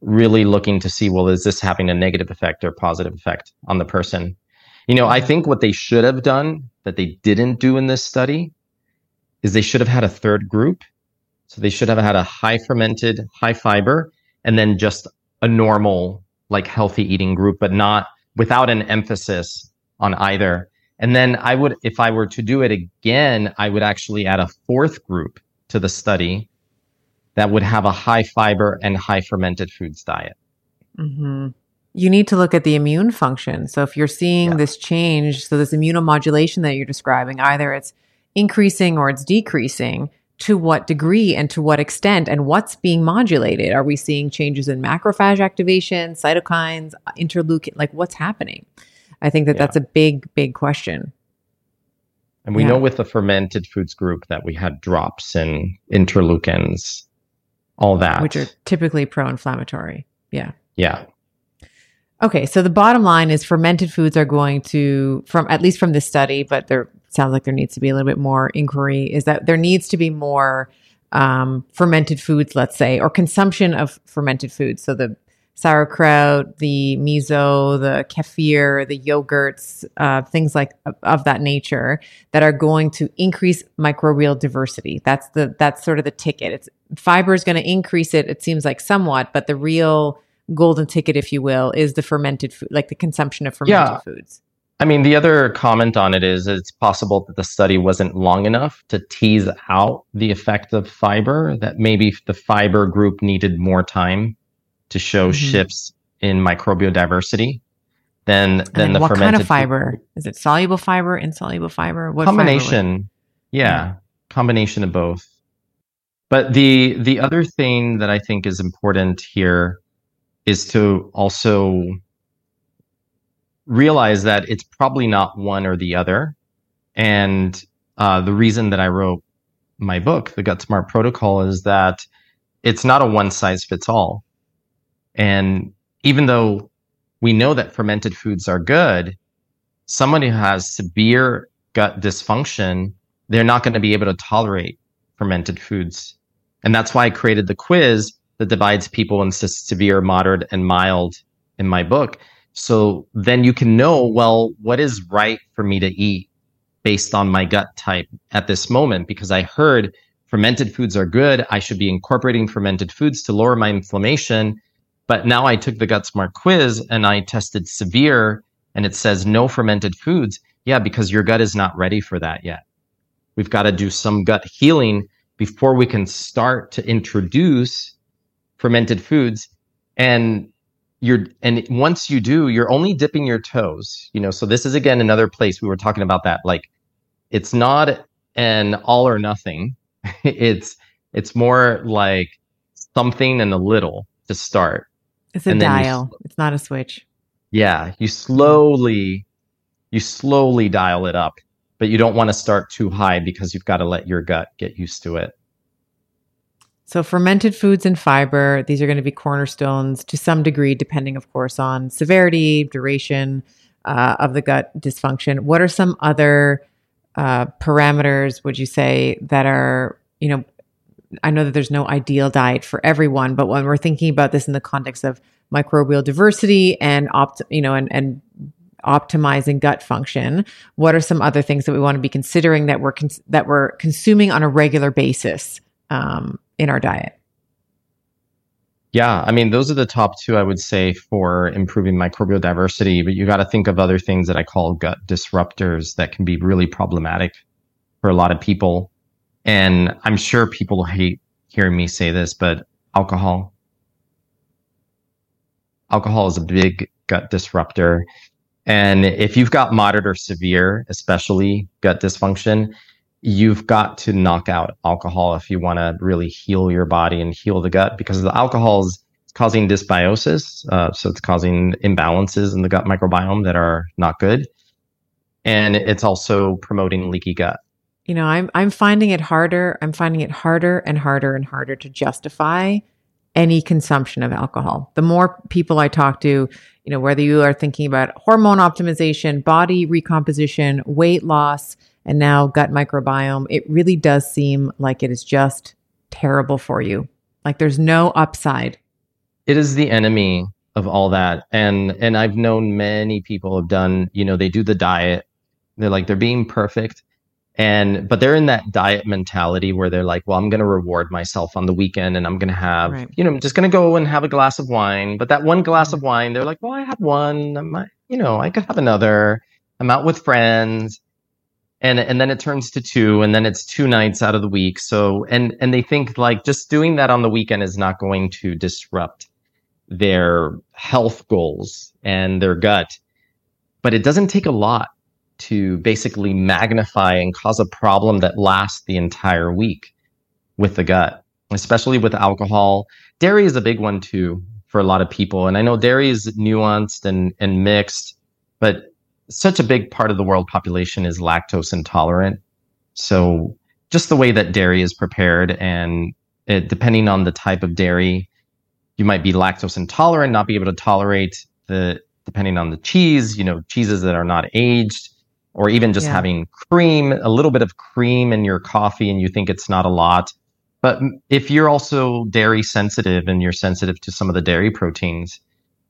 really looking to see, well, is this having a negative effect or positive effect on the person? You know, I think what they should have done that they didn't do in this study is they should have had a third group. So they should have had a high fermented, high fiber, and then just a normal, like healthy eating group, but not without an emphasis on either. And then I would, if I were to do it again, I would actually add a fourth group to the study that would have a high fiber and high fermented foods diet. Mm-hmm. You need to look at the immune function. So if you're seeing yeah. this change, so this immunomodulation that you're describing, either it's increasing or it's decreasing, to what degree and to what extent and what's being modulated? Are we seeing changes in macrophage activation, cytokines, interleukin? Like what's happening? I think that yeah. that's a big, big question. And we yeah. know with the fermented foods group that we had drops in interleukins, all that. Which are typically pro inflammatory. Yeah. Yeah. Okay, so the bottom line is fermented foods are going to, from at least from this study, but there sounds like there needs to be a little bit more inquiry. Is that there needs to be more um, fermented foods, let's say, or consumption of fermented foods. So the sauerkraut, the miso, the kefir, the yogurts, uh, things like of that nature that are going to increase microbial diversity. That's the that's sort of the ticket. It's fiber is going to increase it. It seems like somewhat, but the real golden ticket, if you will, is the fermented food, like the consumption of fermented yeah. foods. I mean, the other comment on it is it's possible that the study wasn't long enough to tease out the effect of fiber, that maybe the fiber group needed more time to show mm-hmm. shifts in microbial diversity than than the what fermented kind of fiber food. is it soluble fiber insoluble fiber? What combination. Yeah, yeah. Combination of both. But the the other thing that i think is important here is to also realize that it's probably not one or the other and uh, the reason that i wrote my book the gut smart protocol is that it's not a one size fits all and even though we know that fermented foods are good, someone who has severe gut dysfunction, they're not going to be able to tolerate fermented foods. And that's why I created the quiz that divides people into severe, moderate, and mild in my book. So then you can know, well, what is right for me to eat based on my gut type at this moment? Because I heard fermented foods are good. I should be incorporating fermented foods to lower my inflammation. But now I took the Gut Smart quiz and I tested severe and it says no fermented foods. Yeah, because your gut is not ready for that yet. We've got to do some gut healing before we can start to introduce fermented foods. And you're, and once you do, you're only dipping your toes, you know. So this is again another place we were talking about that. Like it's not an all or nothing. it's, it's more like something and a little to start it's a dial. It's not a switch. Yeah, you slowly you slowly dial it up, but you don't want to start too high because you've got to let your gut get used to it. So fermented foods and fiber, these are going to be cornerstones to some degree, depending, of course, on severity, duration uh, of the gut dysfunction. What are some other uh, parameters, would you say, that are, you know, I know that there's no ideal diet for everyone, but when we're thinking about this in the context of microbial diversity and opt, you know, and, and optimizing gut function, what are some other things that we want to be considering that we're cons- that we're consuming on a regular basis um, in our diet? Yeah, I mean, those are the top two I would say for improving microbial diversity, but you got to think of other things that I call gut disruptors that can be really problematic for a lot of people. And I'm sure people hate hearing me say this, but alcohol. Alcohol is a big gut disruptor. And if you've got moderate or severe, especially gut dysfunction, you've got to knock out alcohol if you want to really heal your body and heal the gut because the alcohol is causing dysbiosis. Uh, so it's causing imbalances in the gut microbiome that are not good. And it's also promoting leaky gut. You know, I'm I'm finding it harder. I'm finding it harder and harder and harder to justify any consumption of alcohol. The more people I talk to, you know, whether you are thinking about hormone optimization, body recomposition, weight loss, and now gut microbiome, it really does seem like it is just terrible for you. Like there's no upside. It is the enemy of all that. And and I've known many people have done, you know, they do the diet. They're like they're being perfect and but they're in that diet mentality where they're like well i'm going to reward myself on the weekend and i'm going to have right. you know i'm just going to go and have a glass of wine but that one glass of mm-hmm. wine they're like well i had one I might, you know i could have another i'm out with friends and and then it turns to two and then it's two nights out of the week so and and they think like just doing that on the weekend is not going to disrupt their health goals and their gut but it doesn't take a lot to basically magnify and cause a problem that lasts the entire week with the gut, especially with alcohol. Dairy is a big one too for a lot of people. And I know dairy is nuanced and, and mixed, but such a big part of the world population is lactose intolerant. So just the way that dairy is prepared and it, depending on the type of dairy, you might be lactose intolerant, not be able to tolerate the, depending on the cheese, you know, cheeses that are not aged or even just yeah. having cream, a little bit of cream in your coffee and you think it's not a lot. But if you're also dairy sensitive and you're sensitive to some of the dairy proteins,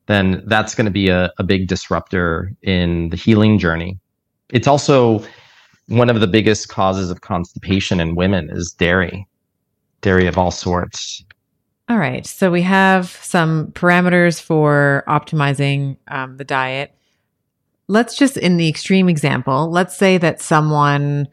then that's going to be a, a big disruptor in the healing journey. It's also one of the biggest causes of constipation in women is dairy, dairy of all sorts. All right. So we have some parameters for optimizing um, the diet let's just in the extreme example, let's say that someone,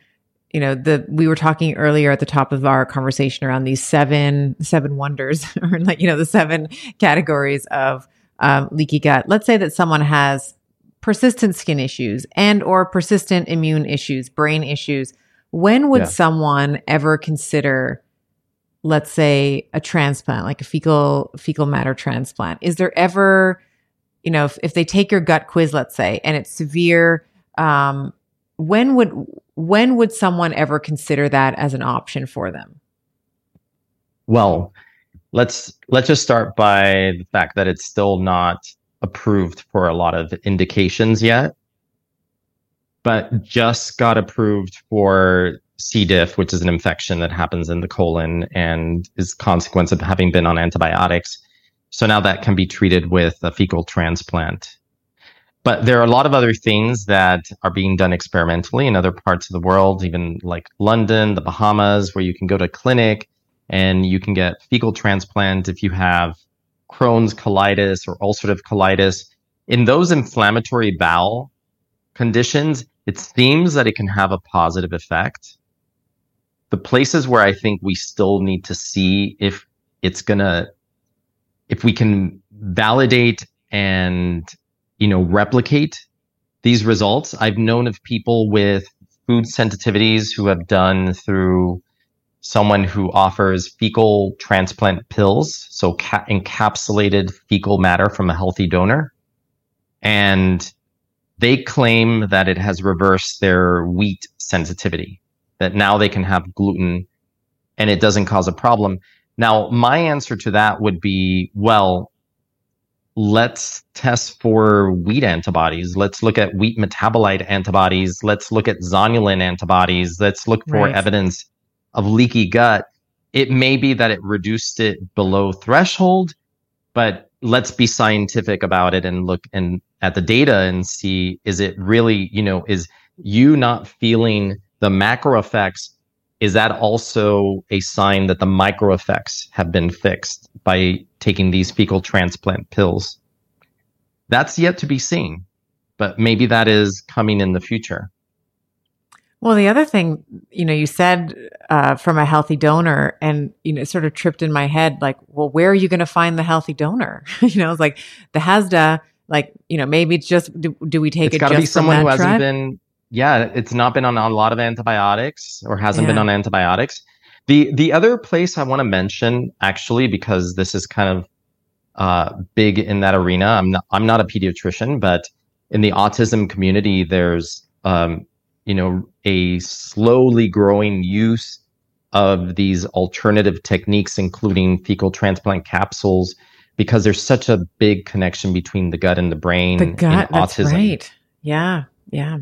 you know, the we were talking earlier at the top of our conversation around these seven seven wonders, or like you know the seven categories of um, leaky gut. Let's say that someone has persistent skin issues and or persistent immune issues, brain issues. When would yeah. someone ever consider? let's say a transplant like a fecal fecal matter transplant is there ever you know, if, if they take your gut quiz, let's say, and it's severe, um, when would when would someone ever consider that as an option for them? Well, let's let's just start by the fact that it's still not approved for a lot of indications yet, but just got approved for C. diff, which is an infection that happens in the colon and is consequence of having been on antibiotics. So now that can be treated with a fecal transplant. But there are a lot of other things that are being done experimentally in other parts of the world, even like London, the Bahamas, where you can go to clinic and you can get fecal transplant if you have Crohn's colitis or ulcerative colitis. In those inflammatory bowel conditions, it seems that it can have a positive effect. The places where I think we still need to see if it's going to if we can validate and you know replicate these results i've known of people with food sensitivities who have done through someone who offers fecal transplant pills so ca- encapsulated fecal matter from a healthy donor and they claim that it has reversed their wheat sensitivity that now they can have gluten and it doesn't cause a problem now, my answer to that would be, well, let's test for wheat antibodies. Let's look at wheat metabolite antibodies. Let's look at zonulin antibodies. Let's look for right. evidence of leaky gut. It may be that it reduced it below threshold, but let's be scientific about it and look and at the data and see is it really, you know, is you not feeling the macro effects is that also a sign that the micro effects have been fixed by taking these fecal transplant pills? That's yet to be seen, but maybe that is coming in the future. Well, the other thing, you know, you said uh, from a healthy donor, and you know, it sort of tripped in my head, like, well, where are you going to find the healthy donor? you know, it's like the Hadza Like, you know, maybe it's just do, do we take it's it got to be someone who hasn't tribe? been yeah it's not been on a lot of antibiotics or hasn't been on antibiotics the the other place i want to mention actually because this is kind of uh, big in that arena i'm not i'm not a pediatrician but in the autism community there's um, you know a slowly growing use of these alternative techniques including fecal transplant capsules because there's such a big connection between the gut and the brain the in gut that's autism. right. Yeah yeah.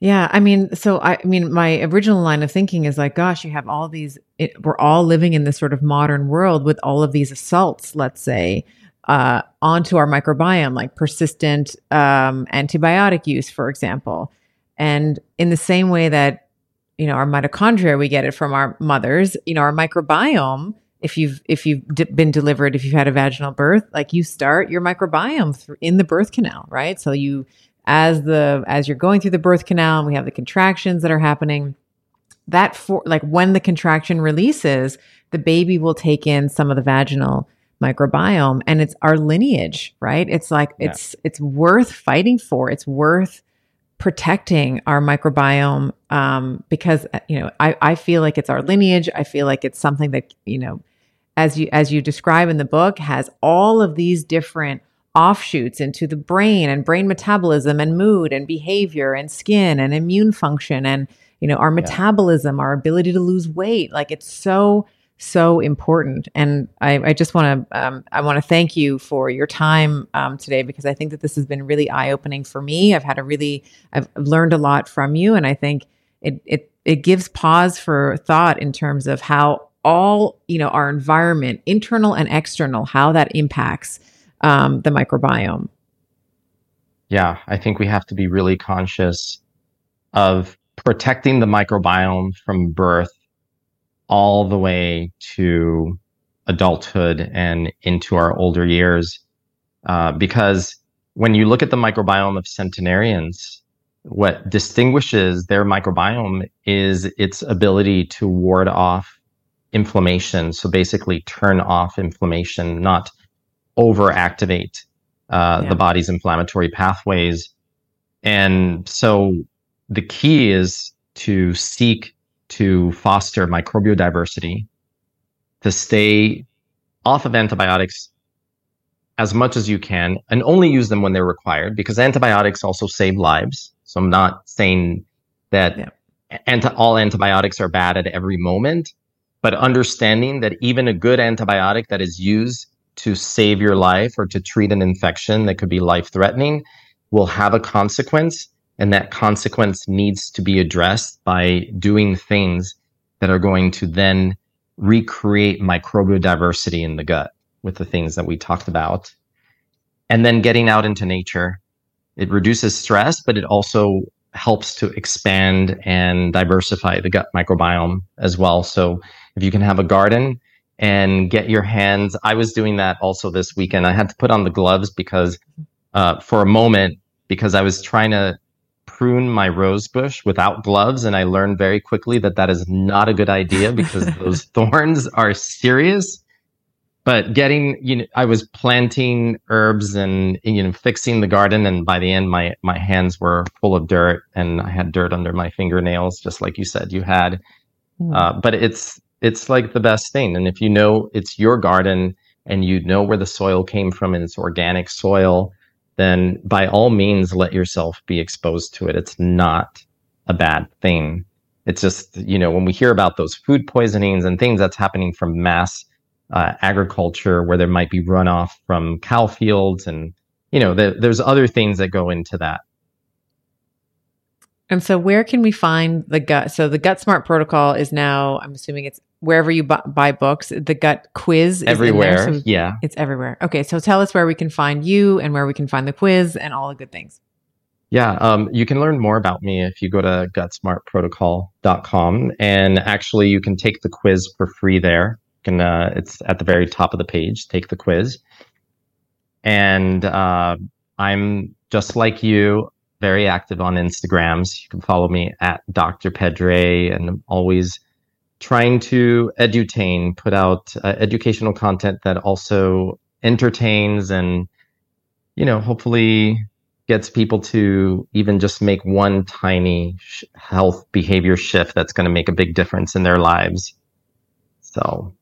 Yeah i mean so I, I mean my original line of thinking is like gosh you have all these it, we're all living in this sort of modern world with all of these assaults let's say uh, onto our microbiome like persistent um, antibiotic use for example and in the same way that you know our mitochondria we get it from our mothers you know our microbiome if you've if you've d- been delivered if you've had a vaginal birth like you start your microbiome through, in the birth canal right? So you as the as you're going through the birth canal and we have the contractions that are happening. That for like when the contraction releases the baby will take in some of the vaginal microbiome and it's our lineage right? It's like Yeah. it's it's worth fighting for. It's worth protecting our microbiome um, because uh, you know I, I feel like it's our lineage. I feel like it's something that you know as you as you describe in the book has all of these different offshoots into the brain and brain metabolism and mood and behavior and skin and immune function. And you know our metabolism our ability to lose weight like it's so so important. And i, I just want to um, i want to thank you for your time um, today because i think that this has been really eye-opening for me. I've had a really i've learned a lot from you and i think it it it gives pause for thought in terms of how all you know our environment internal and external how that impacts um, the microbiome. Yeah, I think we have to be really conscious of protecting the microbiome from birth all the way to adulthood and into our older years. Uh, because when you look at the microbiome of centenarians, what distinguishes their microbiome is its ability to ward off inflammation. So basically, turn off inflammation, not overactivate uh, Yeah. the body's inflammatory pathways. And so the key is to seek to foster microbial diversity, to stay off of antibiotics as much as you can, and only use them when they're required, because antibiotics also save lives. So I'm not saying that Yeah. anti- all antibiotics are bad at every moment, but understanding that even a good antibiotic that is used to save your life or to treat an infection that could be life threatening will have a consequence. And that consequence needs to be addressed by doing things that are going to then recreate microbial diversity in the gut with the things that we talked about. And then getting out into nature. It reduces stress, but it also helps to expand and diversify the gut microbiome as well. So if you can have a garden and get your hands, I was doing that also this weekend. I had to put on the gloves because uh, for a moment, because I was trying to prune my rose bush without gloves. And I learned very quickly that that is not a good idea because those thorns are serious. But getting, you know, I was planting herbs and, you know, fixing the garden. And by the end, my, my hands were full of dirt and I had dirt under my fingernails, just like you said you had. Mm. Uh, but it's, it's like the best thing. And if you know it's your garden and you know where the soil came from and it's organic soil, then by all means let yourself be exposed to it. It's not a bad thing. It's just, you know, when we hear about those food poisonings and things that's happening from mass uh, agriculture where there might be runoff from cow fields and, you know, there, there's other things that go into that. And so, where can we find the gut? So, the Gut Smart protocol is now, I'm assuming it's wherever you bu- buy books. The Gut Quiz is in there, Everywhere. so yeah. it's everywhere. Okay, so tell us where we can find you and where we can find the quiz and all the good things. Yeah, um, you can learn more about me if you go to gutsmartprotocol.com. And actually, you can take the quiz for free there. You can, uh, it's at the very top of the page. Take the quiz. And uh, I'm just like you, very active on Instagrams. You can follow me at Dr. Pedre, and I'm always trying to edutain, put out uh, educational content that also entertains and you know, hopefully gets people to even just make one tiny sh- health behavior shift that's going to make a big difference in their lives. So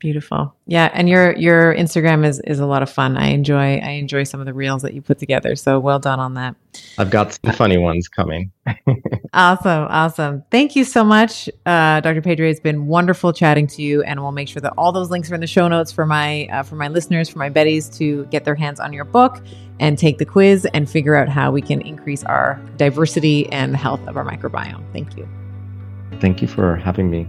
Beautiful. Yeah, and your your Instagram is is a lot of fun. I enjoy I enjoy some of the reels that you put together. So well done on that. I've got some funny ones coming. awesome, awesome. Thank you so much, uh, Dr. Pedre. It's been wonderful chatting to you, and we'll make sure that all those links are in the show notes for my uh, for my listeners, for my Betties to get their hands on your book and take the quiz and figure out how we can increase our diversity and health of our microbiome. Thank you. Thank you for having me.